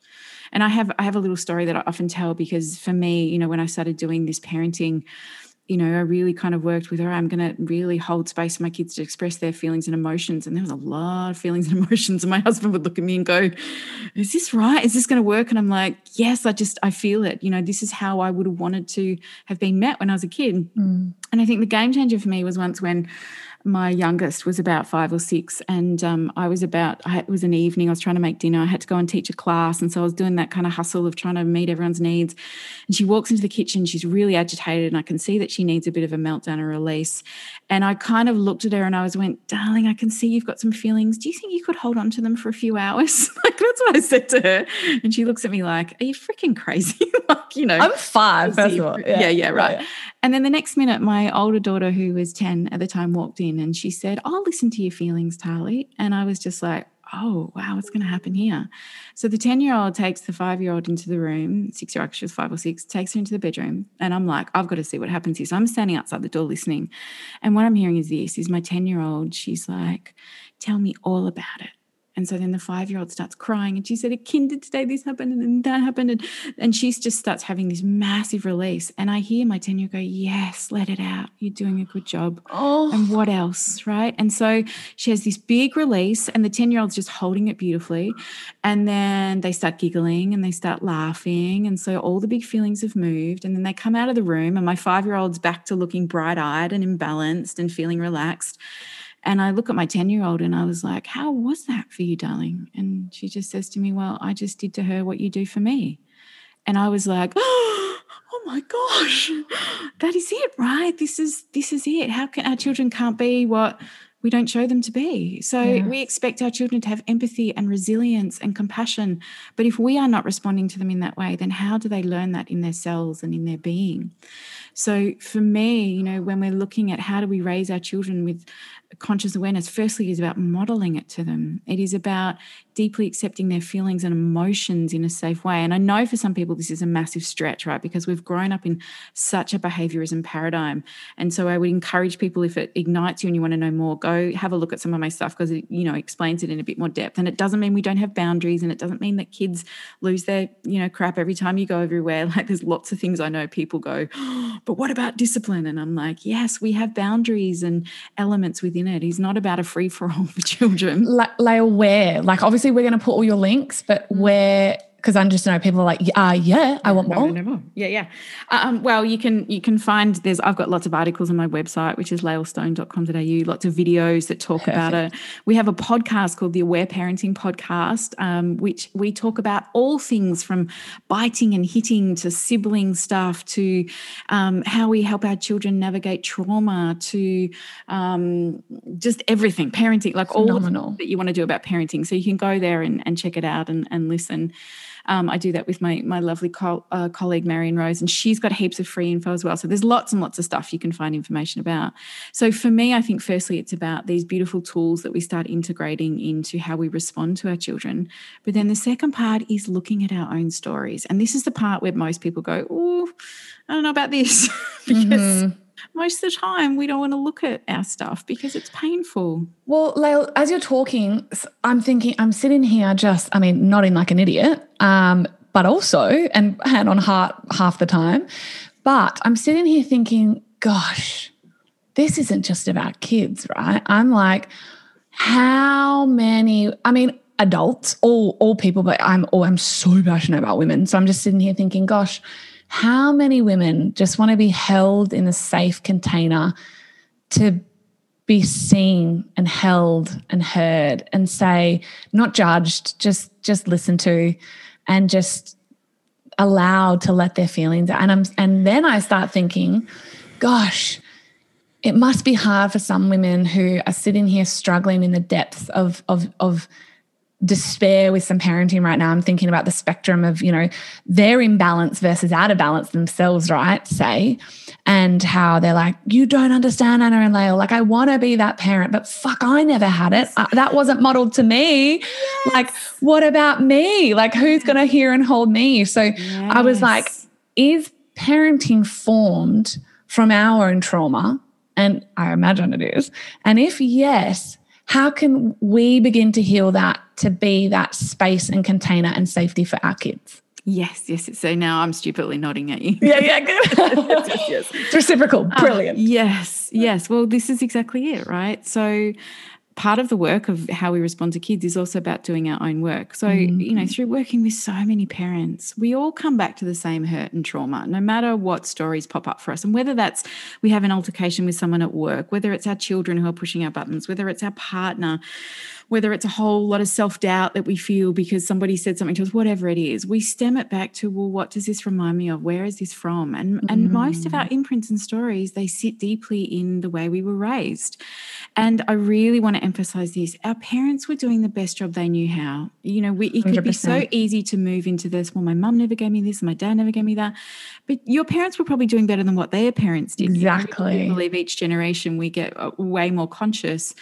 And I have I have a little story that I often tell because for me, you know, when I started doing this parenting you know, I really kind of worked with her. I'm going to really hold space for my kids to express their feelings and emotions. And there was a lot of feelings and emotions. And my husband would look at me and go, Is this right? Is this going to work? And I'm like, Yes, I just, I feel it. You know, this is how I would have wanted to have been met when I was a kid. Mm. And I think the game changer for me was once when my youngest was about five or six, and um, I was about, I, it was an evening, I was trying to make dinner. I had to go and teach a class. And so I was doing that kind of hustle of trying to meet everyone's needs. And she walks into the kitchen, she's really agitated, and I can see that she needs a bit of a meltdown or release. And I kind of looked at her and I was went, darling, I can see you've got some feelings. Do you think you could hold on to them for a few hours? like that's what I said to her. And she looks at me like, Are you freaking crazy? like, you know. I'm five, first of all. Yeah, yeah, yeah right. And then the next minute, my older daughter, who was 10 at the time, walked in and she said, I'll listen to your feelings, Tali. And I was just like, oh, wow, what's going to happen here? So the 10 year old takes the five year old into the room, six year old, she was five or six, takes her into the bedroom. And I'm like, I've got to see what happens here. So I'm standing outside the door listening. And what I'm hearing is this is my 10 year old, she's like, tell me all about it. And so then the five year old starts crying and she said, At kinder today, this happened and then that happened. And, and she just starts having this massive release. And I hear my 10 year old go, Yes, let it out. You're doing a good job. Oh. And what else? Right. And so she has this big release, and the 10 year old's just holding it beautifully. And then they start giggling and they start laughing. And so all the big feelings have moved. And then they come out of the room, and my five year old's back to looking bright eyed and imbalanced and feeling relaxed. And I look at my 10 year old and I was like, How was that for you, darling? And she just says to me, Well, I just did to her what you do for me. And I was like, Oh my gosh, that is it, right? This is this is it. How can our children can't be what we don't show them to be. So yeah. we expect our children to have empathy and resilience and compassion. But if we are not responding to them in that way, then how do they learn that in their cells and in their being? So for me, you know, when we're looking at how do we raise our children with conscious awareness, firstly, is about modeling it to them. It is about deeply accepting their feelings and emotions in a safe way. And I know for some people this is a massive stretch, right? Because we've grown up in such a behaviorism paradigm. And so I would encourage people if it ignites you and you want to know more, go have a look at some of my stuff because it, you know, explains it in a bit more depth. And it doesn't mean we don't have boundaries and it doesn't mean that kids lose their, you know, crap every time you go everywhere. Like there's lots of things I know people go, oh, but what about discipline? And I'm like, yes, we have boundaries and elements within it. He's not about a free for all for children. Like, like where? Like, obviously, we're going to put all your links, but mm. where because I just know people are like, uh, yeah, I want more. No, no more. Yeah, yeah. Um, well, you can you can find there's I've got lots of articles on my website, which is laelstone.com.au, lots of videos that talk Perfect. about it. We have a podcast called the Aware Parenting Podcast, um, which we talk about all things from biting and hitting to sibling stuff to um, how we help our children navigate trauma to um, just everything, parenting, like Phenomenal. all that you want to do about parenting. So you can go there and, and check it out and, and listen. Um, I do that with my my lovely uh, colleague Marion Rose, and she's got heaps of free info as well. So there's lots and lots of stuff you can find information about. So for me, I think firstly it's about these beautiful tools that we start integrating into how we respond to our children. But then the second part is looking at our own stories, and this is the part where most people go, "Oh, I don't know about this," because. Mm-hmm most of the time we don't want to look at our stuff because it's painful. Well, Lael, as you're talking, I'm thinking, I'm sitting here just, I mean, nodding like an idiot, um, but also, and hand on heart half the time, but I'm sitting here thinking, gosh, this isn't just about kids, right? I'm like, how many, I mean, adults, all all people, but I'm oh, I'm so passionate about women. So I'm just sitting here thinking, gosh, how many women just want to be held in a safe container to be seen and held and heard and say not judged just just listen to and just allowed to let their feelings out? And I'm and then I start thinking gosh it must be hard for some women who are sitting here struggling in the depths of of of despair with some parenting right now. I'm thinking about the spectrum of, you know, their imbalance versus out of balance themselves, right? Say, and how they're like, you don't understand Anna and Lael. Like, I want to be that parent, but fuck, I never had it. Uh, that wasn't modeled to me. Yes. Like, what about me? Like, who's going to hear and hold me? So yes. I was like, is parenting formed from our own trauma? And I imagine it is. And if yes, how can we begin to heal that to be that space and container and safety for our kids? Yes, yes. So now I'm stupidly nodding at you. Yeah, yeah, good. yes, yes. It's reciprocal. Ah, Brilliant. Uh, yes, yes. Well, this is exactly it, right? So part of the work of how we respond to kids is also about doing our own work. So, mm-hmm. you know, through working with so many parents, we all come back to the same hurt and trauma, no matter what stories pop up for us. And whether that's we have an altercation with someone at work, whether it's our children who are pushing our buttons, whether it's our partner, whether it's a whole lot of self doubt that we feel because somebody said something to us, whatever it is, we stem it back to, well, what does this remind me of? Where is this from? And, mm. and most of our mm. imprints and stories, they sit deeply in the way we were raised. And I really want to emphasize this our parents were doing the best job they knew how. You know, we, it could 100%. be so easy to move into this, well, my mum never gave me this, my dad never gave me that. But your parents were probably doing better than what their parents did. Exactly. I believe each generation we get uh, way more conscious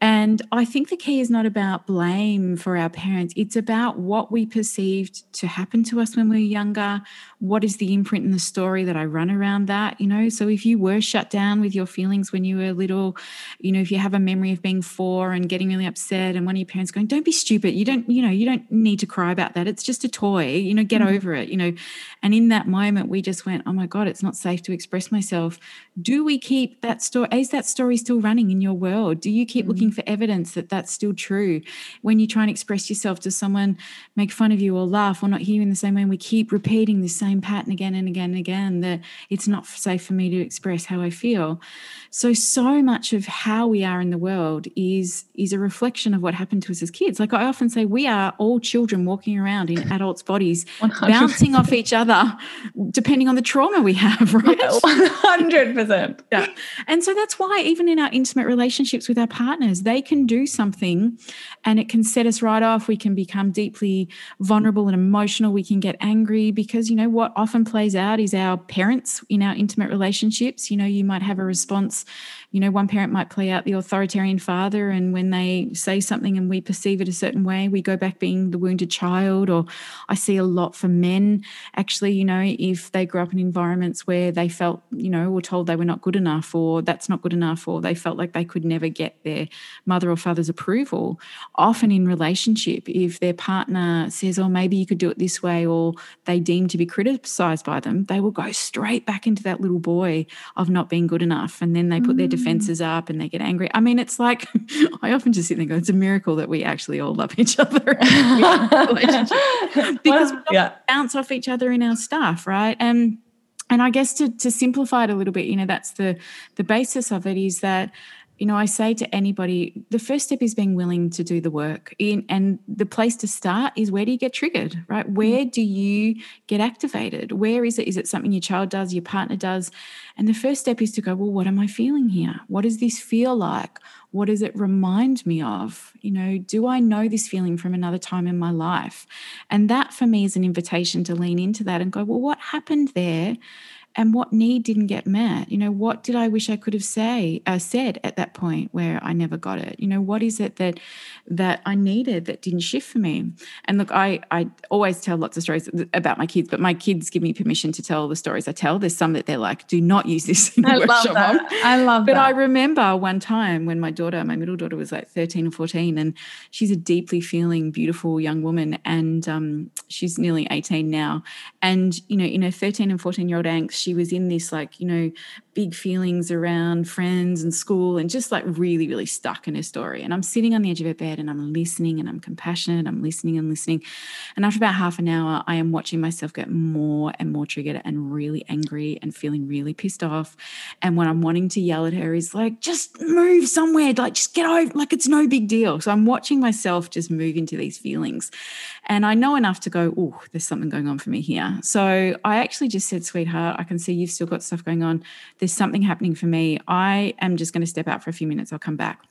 And I think the key is not about blame for our parents. It's about what we perceived to happen to us when we were younger. What is the imprint in the story that I run around that? You know, so if you were shut down with your feelings when you were little, you know, if you have a memory of being four and getting really upset and one of your parents going, Don't be stupid. You don't, you know, you don't need to cry about that. It's just a toy, you know, get mm-hmm. over it, you know. And in that moment, we just went, Oh my God, it's not safe to express myself. Do we keep that story? Is that story still running in your world? Do you keep mm-hmm. looking for evidence that that's still true. When you try and express yourself does someone make fun of you or laugh or not hear you in the same way? And we keep repeating the same pattern again and again and again that it's not safe for me to express how i feel. So so much of how we are in the world is is a reflection of what happened to us as kids. Like i often say we are all children walking around in adults bodies 100%. bouncing off each other depending on the trauma we have right? Yeah, 100% yeah. And so that's why even in our intimate relationships with our partners they can do something and it can set us right off we can become deeply vulnerable and emotional we can get angry because you know what often plays out is our parents in our intimate relationships you know you might have a response you know, one parent might play out the authoritarian father, and when they say something and we perceive it a certain way, we go back being the wounded child. Or I see a lot for men, actually, you know, if they grew up in environments where they felt, you know, were told they were not good enough, or that's not good enough, or they felt like they could never get their mother or father's approval. Often in relationship, if their partner says, oh, maybe you could do it this way, or they deem to be criticized by them, they will go straight back into that little boy of not being good enough. And then they put mm. their defenses up and they get angry. I mean, it's like I often just sit there and go, it's a miracle that we actually all love each other because well, we yeah. bounce off each other in our stuff, right? And and I guess to to simplify it a little bit, you know, that's the the basis of it is that you know, I say to anybody, the first step is being willing to do the work. In, and the place to start is where do you get triggered, right? Mm. Where do you get activated? Where is it? Is it something your child does, your partner does? And the first step is to go, well, what am I feeling here? What does this feel like? What does it remind me of? You know, do I know this feeling from another time in my life? And that for me is an invitation to lean into that and go, well, what happened there? And what need didn't get met? You know what did i wish i could have say uh, said at that point where i never got it? You know what is it that that i needed that didn't shift for me? And look i i always tell lots of stories about my kids but my kids give me permission to tell the stories i tell. There's some that they're like do not use this in I love that. I love but that. i remember one time when my daughter my middle daughter was like 13 or 14 and she's a deeply feeling beautiful young woman and um, she's nearly 18 now. And you know in her 13 and 14 year old angst she was in this like you know big feelings around friends and school and just like really, really stuck in her story. And I'm sitting on the edge of her bed and I'm listening and I'm compassionate. I'm listening and listening. And after about half an hour, I am watching myself get more and more triggered and really angry and feeling really pissed off. And what I'm wanting to yell at her is like, just move somewhere, like just get over, like it's no big deal. So I'm watching myself just move into these feelings. And I know enough to go, oh, there's something going on for me here. So I actually just said, sweetheart, I can see you've still got stuff going on there's something happening for me. I am just going to step out for a few minutes. I'll come back.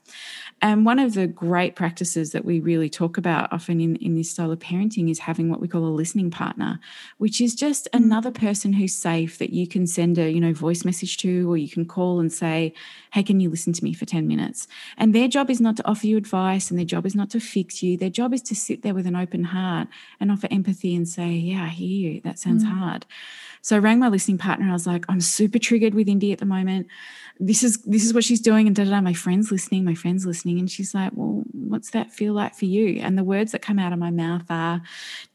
And one of the great practices that we really talk about often in, in this style of parenting is having what we call a listening partner, which is just another person who's safe that you can send a, you know, voice message to, or you can call and say, Hey, can you listen to me for 10 minutes? And their job is not to offer you advice and their job is not to fix you. Their job is to sit there with an open heart and offer empathy and say, Yeah, I hear you. That sounds mm. hard. So I rang my listening partner and I was like, I'm super triggered with Indy at the moment. This is this is what she's doing. And da da da. My friend's listening, my friend's listening. And she's like, Well, what's that feel like for you? And the words that come out of my mouth are,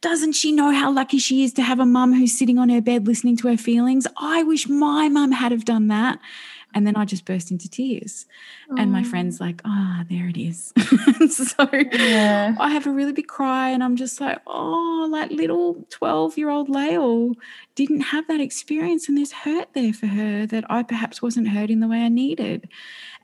Doesn't she know how lucky she is to have a mum who's sitting on her bed listening to her feelings? I wish my mum had have done that. And then I just burst into tears. Oh. And my friend's like, ah, oh, there it is. so yeah. I have a really big cry and I'm just like, oh, like little 12 year old Lael didn't have that experience. And there's hurt there for her that I perhaps wasn't hurt in the way I needed.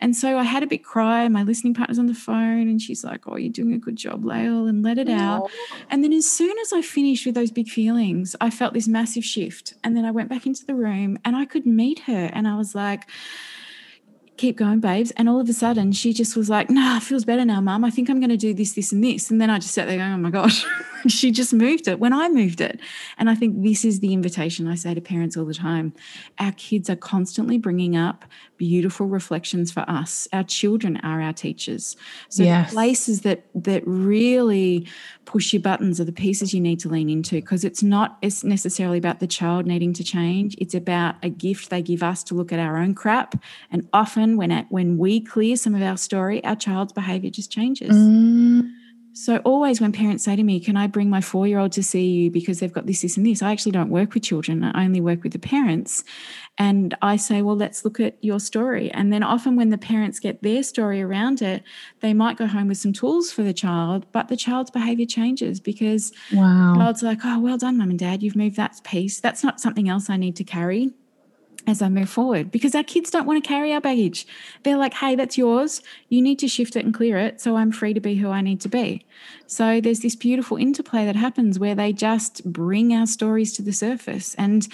And so I had a big cry. My listening partner's on the phone and she's like, Oh, you're doing a good job, Lael, and let it out. And then as soon as I finished with those big feelings, I felt this massive shift. And then I went back into the room and I could meet her. And I was like, keep going, babes. And all of a sudden, she just was like, nah, it feels better now, mum. I think I'm going to do this, this, and this. And then I just sat there going, oh my gosh, she just moved it when I moved it. And I think this is the invitation I say to parents all the time. Our kids are constantly bringing up beautiful reflections for us. Our children are our teachers. So yes. the places that that really push your buttons are the pieces you need to lean into because it's not it's necessarily about the child needing to change. It's about a gift they give us to look at our own crap. And often when it, when we clear some of our story, our child's behavior just changes. Mm. So always when parents say to me, "Can I bring my 4-year-old to see you because they've got this this and this?" I actually don't work with children. I only work with the parents. And I say, "Well, let's look at your story." And then often when the parents get their story around it, they might go home with some tools for the child, but the child's behavior changes because wow. the child's like, "Oh, well done, mum and dad. You've moved that piece. That's not something else I need to carry." As I move forward because our kids don't want to carry our baggage. They're like, hey, that's yours. You need to shift it and clear it so I'm free to be who I need to be. So there's this beautiful interplay that happens where they just bring our stories to the surface. And,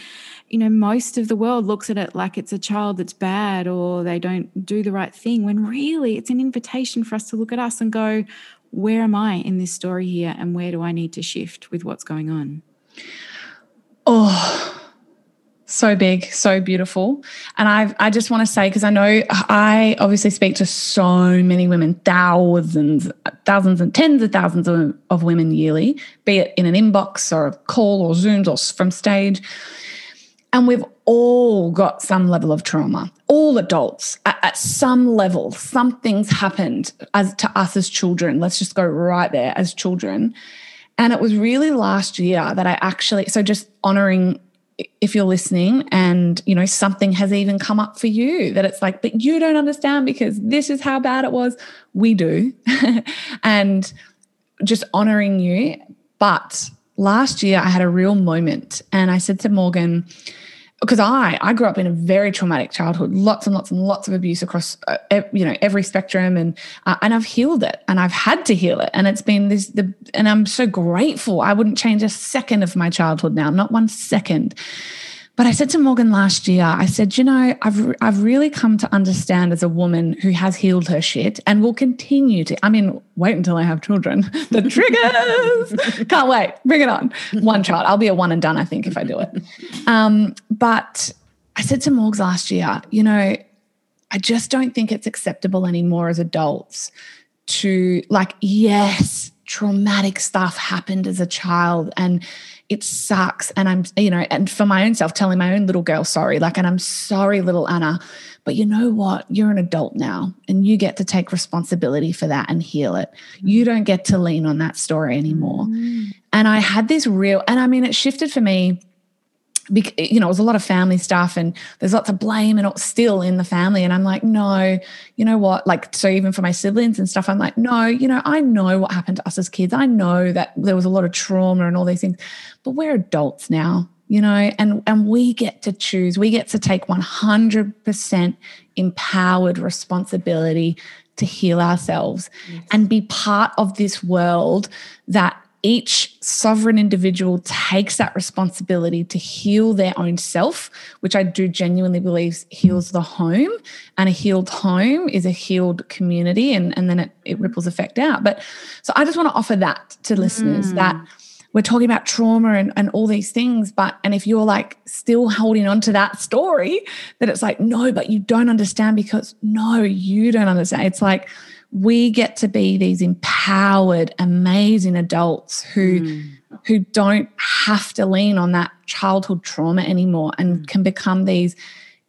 you know, most of the world looks at it like it's a child that's bad or they don't do the right thing, when really it's an invitation for us to look at us and go, where am I in this story here and where do I need to shift with what's going on? Oh, so big, so beautiful. And I I just want to say because I know I obviously speak to so many women, thousands, thousands and tens of thousands of, of women yearly, be it in an inbox or a call or Zooms or from stage. And we've all got some level of trauma. All adults at, at some level, something's happened as to us as children. Let's just go right there as children. And it was really last year that I actually, so just honoring if you're listening and you know something has even come up for you that it's like but you don't understand because this is how bad it was. We do. And just honoring you. But last year i had a real moment and i said to morgan because I I grew up in a very traumatic childhood, lots and lots and lots of abuse across uh, you know every spectrum, and uh, and I've healed it, and I've had to heal it, and it's been this the and I'm so grateful. I wouldn't change a second of my childhood now, not one second. But I said to Morgan last year, I said, you know, I've I've really come to understand as a woman who has healed her shit and will continue to. I mean, wait until I have children. The triggers. Can't wait. Bring it on. One child. I'll be a one and done, I think, if I do it. Um, but I said to Morgs last year, you know, I just don't think it's acceptable anymore as adults to like, yes, traumatic stuff happened as a child and it sucks. And I'm, you know, and for my own self, telling my own little girl, sorry, like, and I'm sorry, little Anna. But you know what? You're an adult now and you get to take responsibility for that and heal it. You don't get to lean on that story anymore. Mm. And I had this real, and I mean, it shifted for me you know, it was a lot of family stuff and there's lots of blame and still in the family. And I'm like, no, you know what? Like, so even for my siblings and stuff, I'm like, no, you know, I know what happened to us as kids. I know that there was a lot of trauma and all these things, but we're adults now, you know, and, and we get to choose, we get to take 100% empowered responsibility to heal ourselves yes. and be part of this world that each sovereign individual takes that responsibility to heal their own self, which I do genuinely believe heals the home. And a healed home is a healed community, and, and then it, it ripples effect out. But so I just want to offer that to listeners mm. that we're talking about trauma and, and all these things. But, and if you're like still holding on to that story, that it's like, no, but you don't understand because no, you don't understand. It's like, we get to be these empowered, amazing adults who mm. who don't have to lean on that childhood trauma anymore and mm. can become these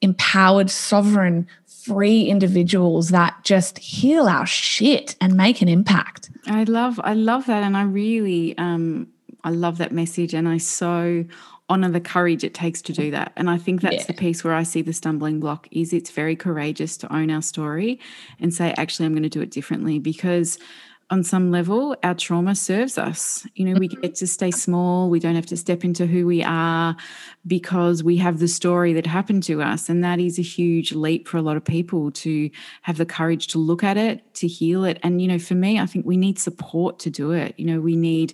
empowered, sovereign, free individuals that just heal our shit and make an impact. I love I love that and I really um I love that message and I so honor the courage it takes to do that. And i think that's yeah. the piece where i see the stumbling block is it's very courageous to own our story and say actually i'm going to do it differently because on some level our trauma serves us. You know we mm-hmm. get to stay small. We don't have to step into who we are because we have the story that happened to us. And that is a huge leap for a lot of people to have the courage to look at it to heal it. And you know for me i think we need support to do it. You know we need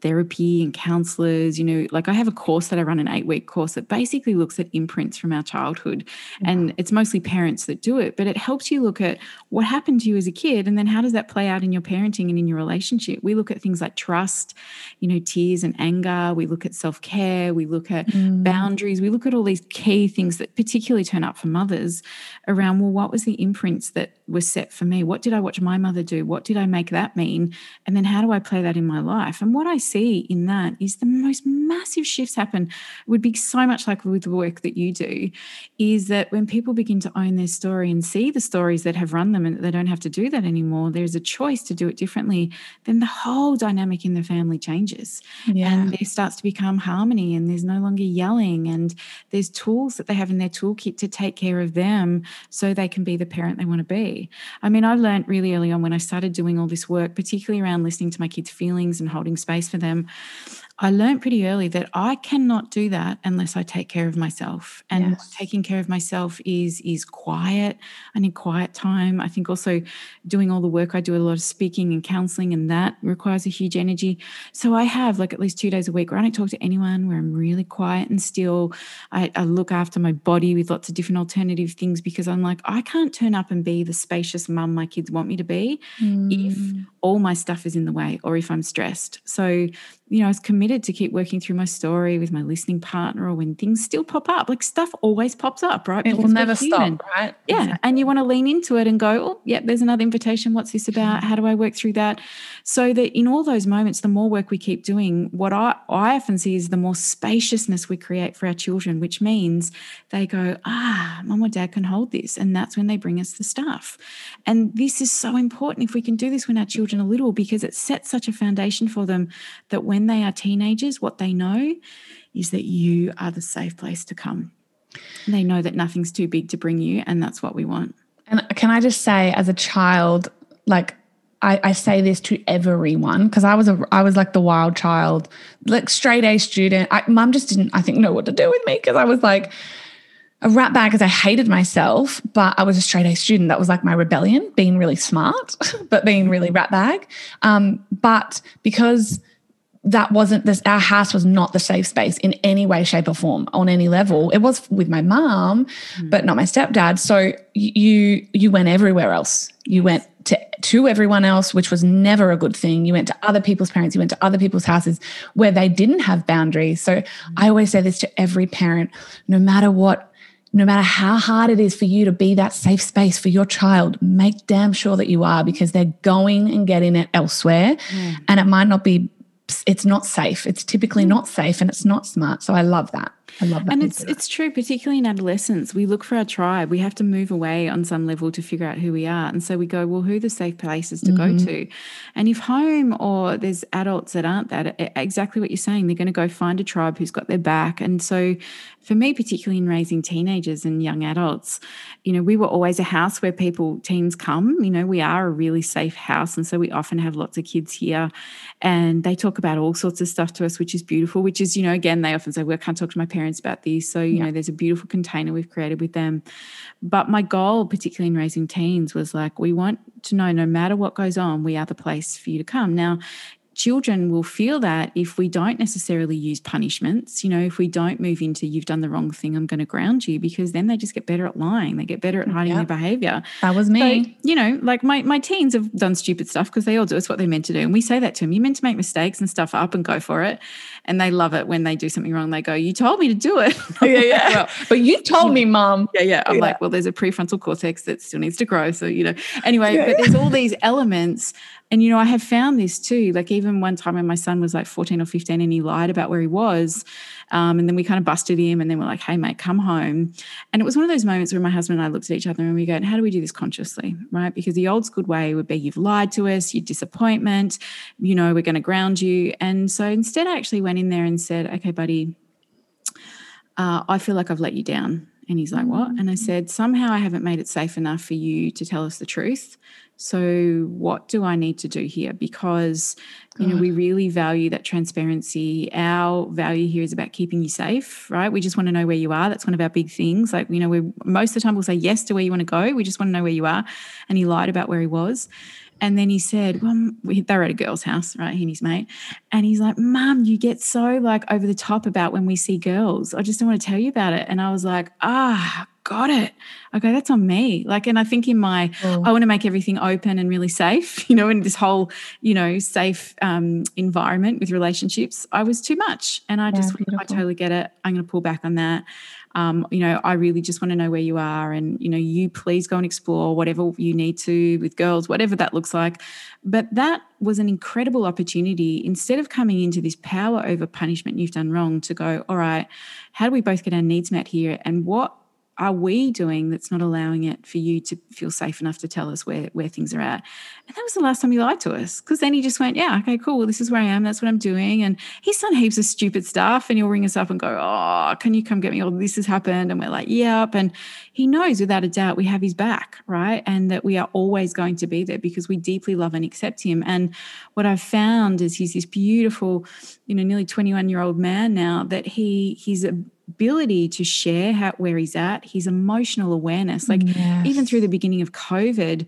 therapy and counselors. You know, like I have a course that I run, an eight week course that basically looks at imprints from our childhood. And it's mostly parents that do it, but it helps you look at what happened to you as a kid and then how does that play out in your parenting and in your relationship. We look at things like trust, you know, tears and anger. We look at self care. We look at mm. boundaries. We look at all these key things that particularly turn up for mothers around, well, what was the imprints that were set for me? What did I watch my mother do? What did I make that mean? And then how do I play that in my life? And what I see in that is the most massive shifts happen. It would be so much like with the work that you do, is that when people begin to own their story and see the stories that have run them and they don't have to do that anymore, there's a choice to do it differently, then the whole dynamic in the family changes. Yeah. And there starts to become harmony and there's no longer yelling and there's tools that they have in their toolkit to take care of them so they can be the parent they want to be. I mean, I learned really early on when I started doing all this work, particularly around listening to my kids' feelings and holding space for them. I learned pretty early that I cannot do that unless I take care of myself. And yes. taking care of myself is is quiet. I need quiet time. I think also doing all the work I do a lot of speaking and counseling, and that requires a huge energy. So I have like at least two days a week where I don't talk to anyone, where I'm really quiet and still. I, I look after my body with lots of different alternative things because I'm like, I can't turn up and be the spacious mum my kids want me to be mm. if all my stuff is in the way or if I'm stressed. So you know, I was committed to keep working through my story with my listening partner or when things still pop up. Like stuff always pops up, right? It will never stop, right? Yeah. Exactly. And you want to lean into it and go, oh, yep, there's another invitation. What's this about? How do I work through that? So that in all those moments, the more work we keep doing, what I, I often see is the more spaciousness we create for our children, which means they go, ah, mom or dad can hold this. And that's when they bring us the stuff. And this is so important if we can do this when our children are little because it sets such a foundation for them that when when they are teenagers, what they know is that you are the safe place to come. They know that nothing's too big to bring you, and that's what we want. And can I just say, as a child, like I, I say this to everyone because I was a I was like the wild child, like straight A student. I, Mum just didn't, I think, know what to do with me because I was like a rat bag because I hated myself, but I was a straight A student. That was like my rebellion, being really smart, but being really rat bag. Um, but because that wasn't this our house was not the safe space in any way shape or form on any level it was with my mom mm. but not my stepdad so you you went everywhere else you went to to everyone else which was never a good thing you went to other people's parents you went to other people's houses where they didn't have boundaries so mm. i always say this to every parent no matter what no matter how hard it is for you to be that safe space for your child, make damn sure that you are because they're going and getting it elsewhere. Mm. And it might not be it's not safe. It's typically not safe and it's not smart. So I love that. I love that. And it's it's true, particularly in adolescence. We look for our tribe. We have to move away on some level to figure out who we are. And so we go, well, who are the safe places to mm-hmm. go to? And if home or there's adults that aren't that, exactly what you're saying, they're going to go find a tribe who's got their back. And so for me, particularly in raising teenagers and young adults, you know, we were always a house where people, teens come. You know, we are a really safe house. And so we often have lots of kids here and they talk about all sorts of stuff to us, which is beautiful, which is, you know, again, they often say, well, I can't talk to my parents about this. So, you yeah. know, there's a beautiful container we've created with them. But my goal, particularly in raising teens, was like, we want to know no matter what goes on, we are the place for you to come. Now, children will feel that if we don't necessarily use punishments, you know, if we don't move into you've done the wrong thing, I'm going to ground you, because then they just get better at lying. They get better at hiding yep. their behavior. That was me. So, you know, like my, my teens have done stupid stuff because they all do. It's what they're meant to do. And we say that to them. You're meant to make mistakes and stuff up and go for it. And they love it when they do something wrong. They go, You told me to do it. yeah, yeah. well, but you told me, mom. Yeah, yeah. I'm yeah. like, Well, there's a prefrontal cortex that still needs to grow. So, you know, anyway, yeah, but there's all these elements and, you know, I have found this too. Like, even one time when my son was like 14 or 15 and he lied about where he was. Um, and then we kind of busted him and then we're like, hey, mate, come home. And it was one of those moments where my husband and I looked at each other and we go, how do we do this consciously? Right. Because the old school way would be you've lied to us, your disappointment, you know, we're going to ground you. And so instead, I actually went in there and said, okay, buddy, uh, I feel like I've let you down. And he's like, What? And I said, Somehow I haven't made it safe enough for you to tell us the truth. So, what do I need to do here? Because, you know, we really value that transparency. Our value here is about keeping you safe, right? We just want to know where you are. That's one of our big things. Like, you know, we most of the time we'll say yes to where you want to go. We just want to know where you are. And he lied about where he was. And then he said, Well, they're at a girl's house, right? He and his mate. And he's like, Mum, you get so like over the top about when we see girls. I just don't want to tell you about it. And I was like, Ah, got it. Okay, that's on me. Like, and I think in my, oh. I want to make everything open and really safe, you know, in this whole, you know, safe um, environment with relationships, I was too much. And I just, I totally get it. I'm going to pull back on that. Um, you know, I really just want to know where you are. And, you know, you please go and explore whatever you need to with girls, whatever that looks like. But that was an incredible opportunity. Instead of coming into this power over punishment you've done wrong, to go, all right, how do we both get our needs met here? And what are we doing that's not allowing it for you to feel safe enough to tell us where, where things are at? And that was the last time he lied to us because then he just went, Yeah, okay, cool. Well, this is where I am. That's what I'm doing. And he's done heaps of stupid stuff. And he'll ring us up and go, Oh, can you come get me? Oh, this has happened. And we're like, Yep. And he knows without a doubt we have his back, right? And that we are always going to be there because we deeply love and accept him. And what I've found is he's this beautiful, you know, nearly 21 year old man now that he, he's a, ability to share how, where he's at, his emotional awareness. Like yes. even through the beginning of COVID,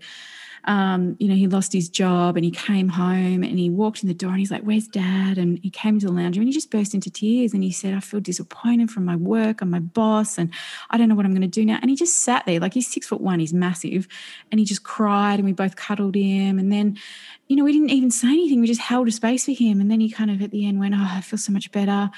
um, you know, he lost his job and he came home and he walked in the door and he's like, Where's dad? And he came to the lounge room and he just burst into tears and he said, I feel disappointed from my work and my boss and I don't know what I'm going to do now. And he just sat there, like he's six foot one, he's massive, and he just cried and we both cuddled him. And then, you know, we didn't even say anything, we just held a space for him. And then he kind of at the end went, Oh, I feel so much better.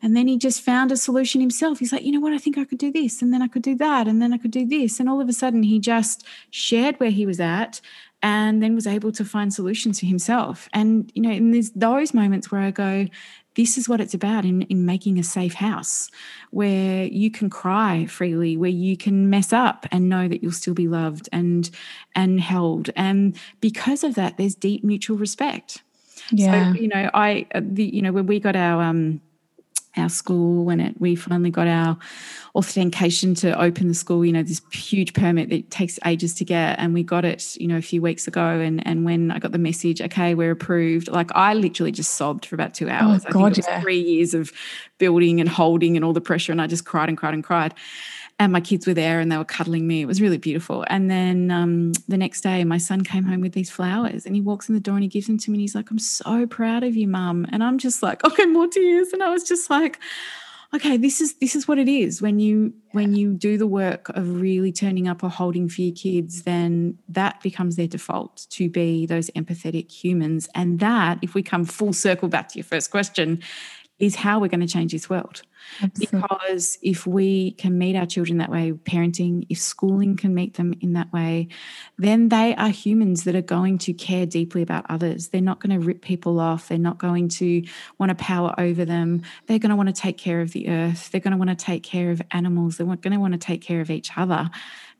And then he just found a solution himself. He's like, you know what? I think I could do this. And then I could do that. And then I could do this. And all of a sudden, he just shared where he was at and then was able to find solutions for himself. And, you know, and there's those moments where I go, this is what it's about in, in making a safe house where you can cry freely, where you can mess up and know that you'll still be loved and and held. And because of that, there's deep mutual respect. Yeah. So, you know, I uh, the you know, when we got our um our school when it we finally got our authentication to open the school you know this huge permit that takes ages to get and we got it you know a few weeks ago. And and when i got the message okay we're approved like i literally just sobbed for about two oh, hours oh, God, i think it was yeah. three years of building and holding and all the pressure and i just cried and cried and cried and my kids were there and they were cuddling me. It was really beautiful. And then um, the next day, my son came home with these flowers and he walks in the door and he gives them to me and he's like, I'm so proud of you, mum. And I'm just like, okay, more tears. And I was just like, okay, this is this is what it is. When you when you do the work of really turning up or holding for your kids, then that becomes their default to be those empathetic humans. And that, if we come full circle back to your first question, is how we're going to change this world. Absolutely. Because if we can meet our children that way, parenting, if schooling can meet them in that way, then they are humans that are going to care deeply about others. They're not going to rip people off. They're not going to want to power over them. They're going to want to take care of the earth. They're going to want to take care of animals. They're going to want to take care of each other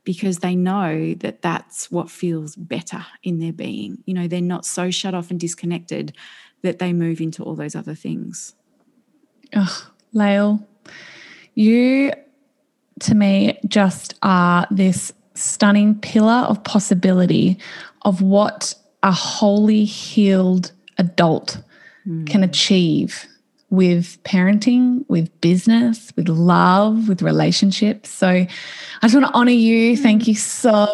because they know that that's what feels better in their being. You know, they're not so shut off and disconnected that they move into all those other things. Oh, Lael, you to me just are this stunning pillar of possibility of what a wholly healed adult mm. can achieve with parenting, with business, with love, with relationships. So I just want to honor you. Thank you so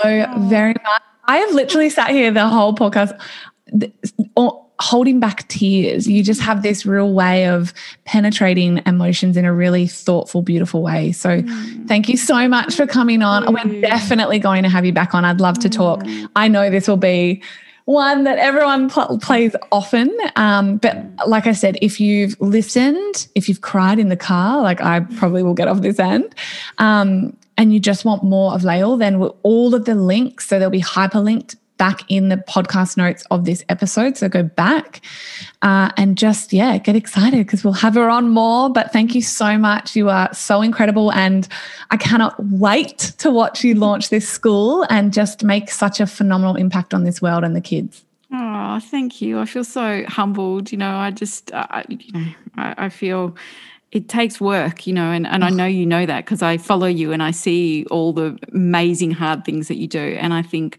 very much. I have literally sat here the whole podcast holding back tears. You just have this real way of penetrating emotions in a really thoughtful, beautiful way. So, mm. thank you so much for coming on. Mm. We're definitely going to have you back on. I'd love to talk. Mm. I know this will be one that everyone pl- plays often. Um, but like I said, if you've listened, if you've cried in the car, like I probably will get off this end, um, and you just want more of Lael, then all of the links, so they'll be hyperlinked back in the podcast notes of this episode. So go back uh, and just, yeah, get excited because we'll have her on more. But thank you so much. You are so incredible. And I cannot wait to watch you launch this school and just make such a phenomenal impact on this world and the kids. Oh, thank you. I feel so humbled. You know, I just, I, you know, I, I feel it takes work, you know, and, and I know you know that because I follow you and I see all the amazing hard things that you do. And I think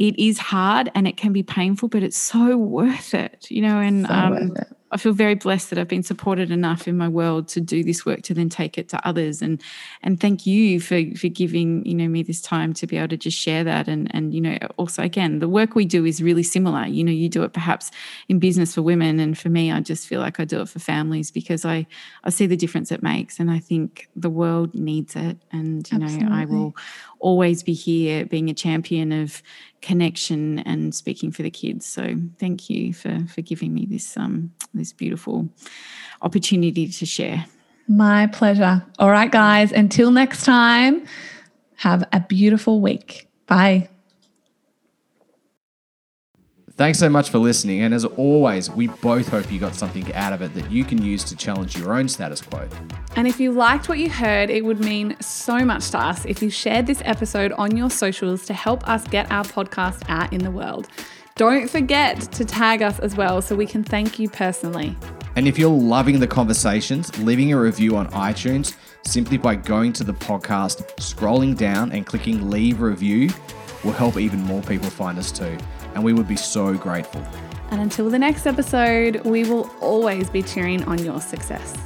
it is hard and it can be painful, but it's so worth it, you know. And so um, I feel very blessed that I've been supported enough in my world to do this work to then take it to others. And and thank you for for giving you know me this time to be able to just share that. And and you know also again the work we do is really similar. You know you do it perhaps in business for women, and for me I just feel like I do it for families because I I see the difference it makes, and I think the world needs it. And you Absolutely. know I will always be here being a champion of connection and speaking for the kids. So thank you for for giving me this um this beautiful opportunity to share. My pleasure. All right, guys. Until next time, have a beautiful week. Bye. Thanks so much for listening. And as always, we both hope you got something out of it that you can use to challenge your own status quo. And if you liked what you heard, it would mean so much to us if you shared this episode on your socials to help us get our podcast out in the world. Don't forget to tag us as well so we can thank you personally. And if you're loving the conversations, leaving a review on iTunes simply by going to the podcast, scrolling down, and clicking leave review will help even more people find us too and we would be so grateful. And until the next episode, we will always be cheering on your success.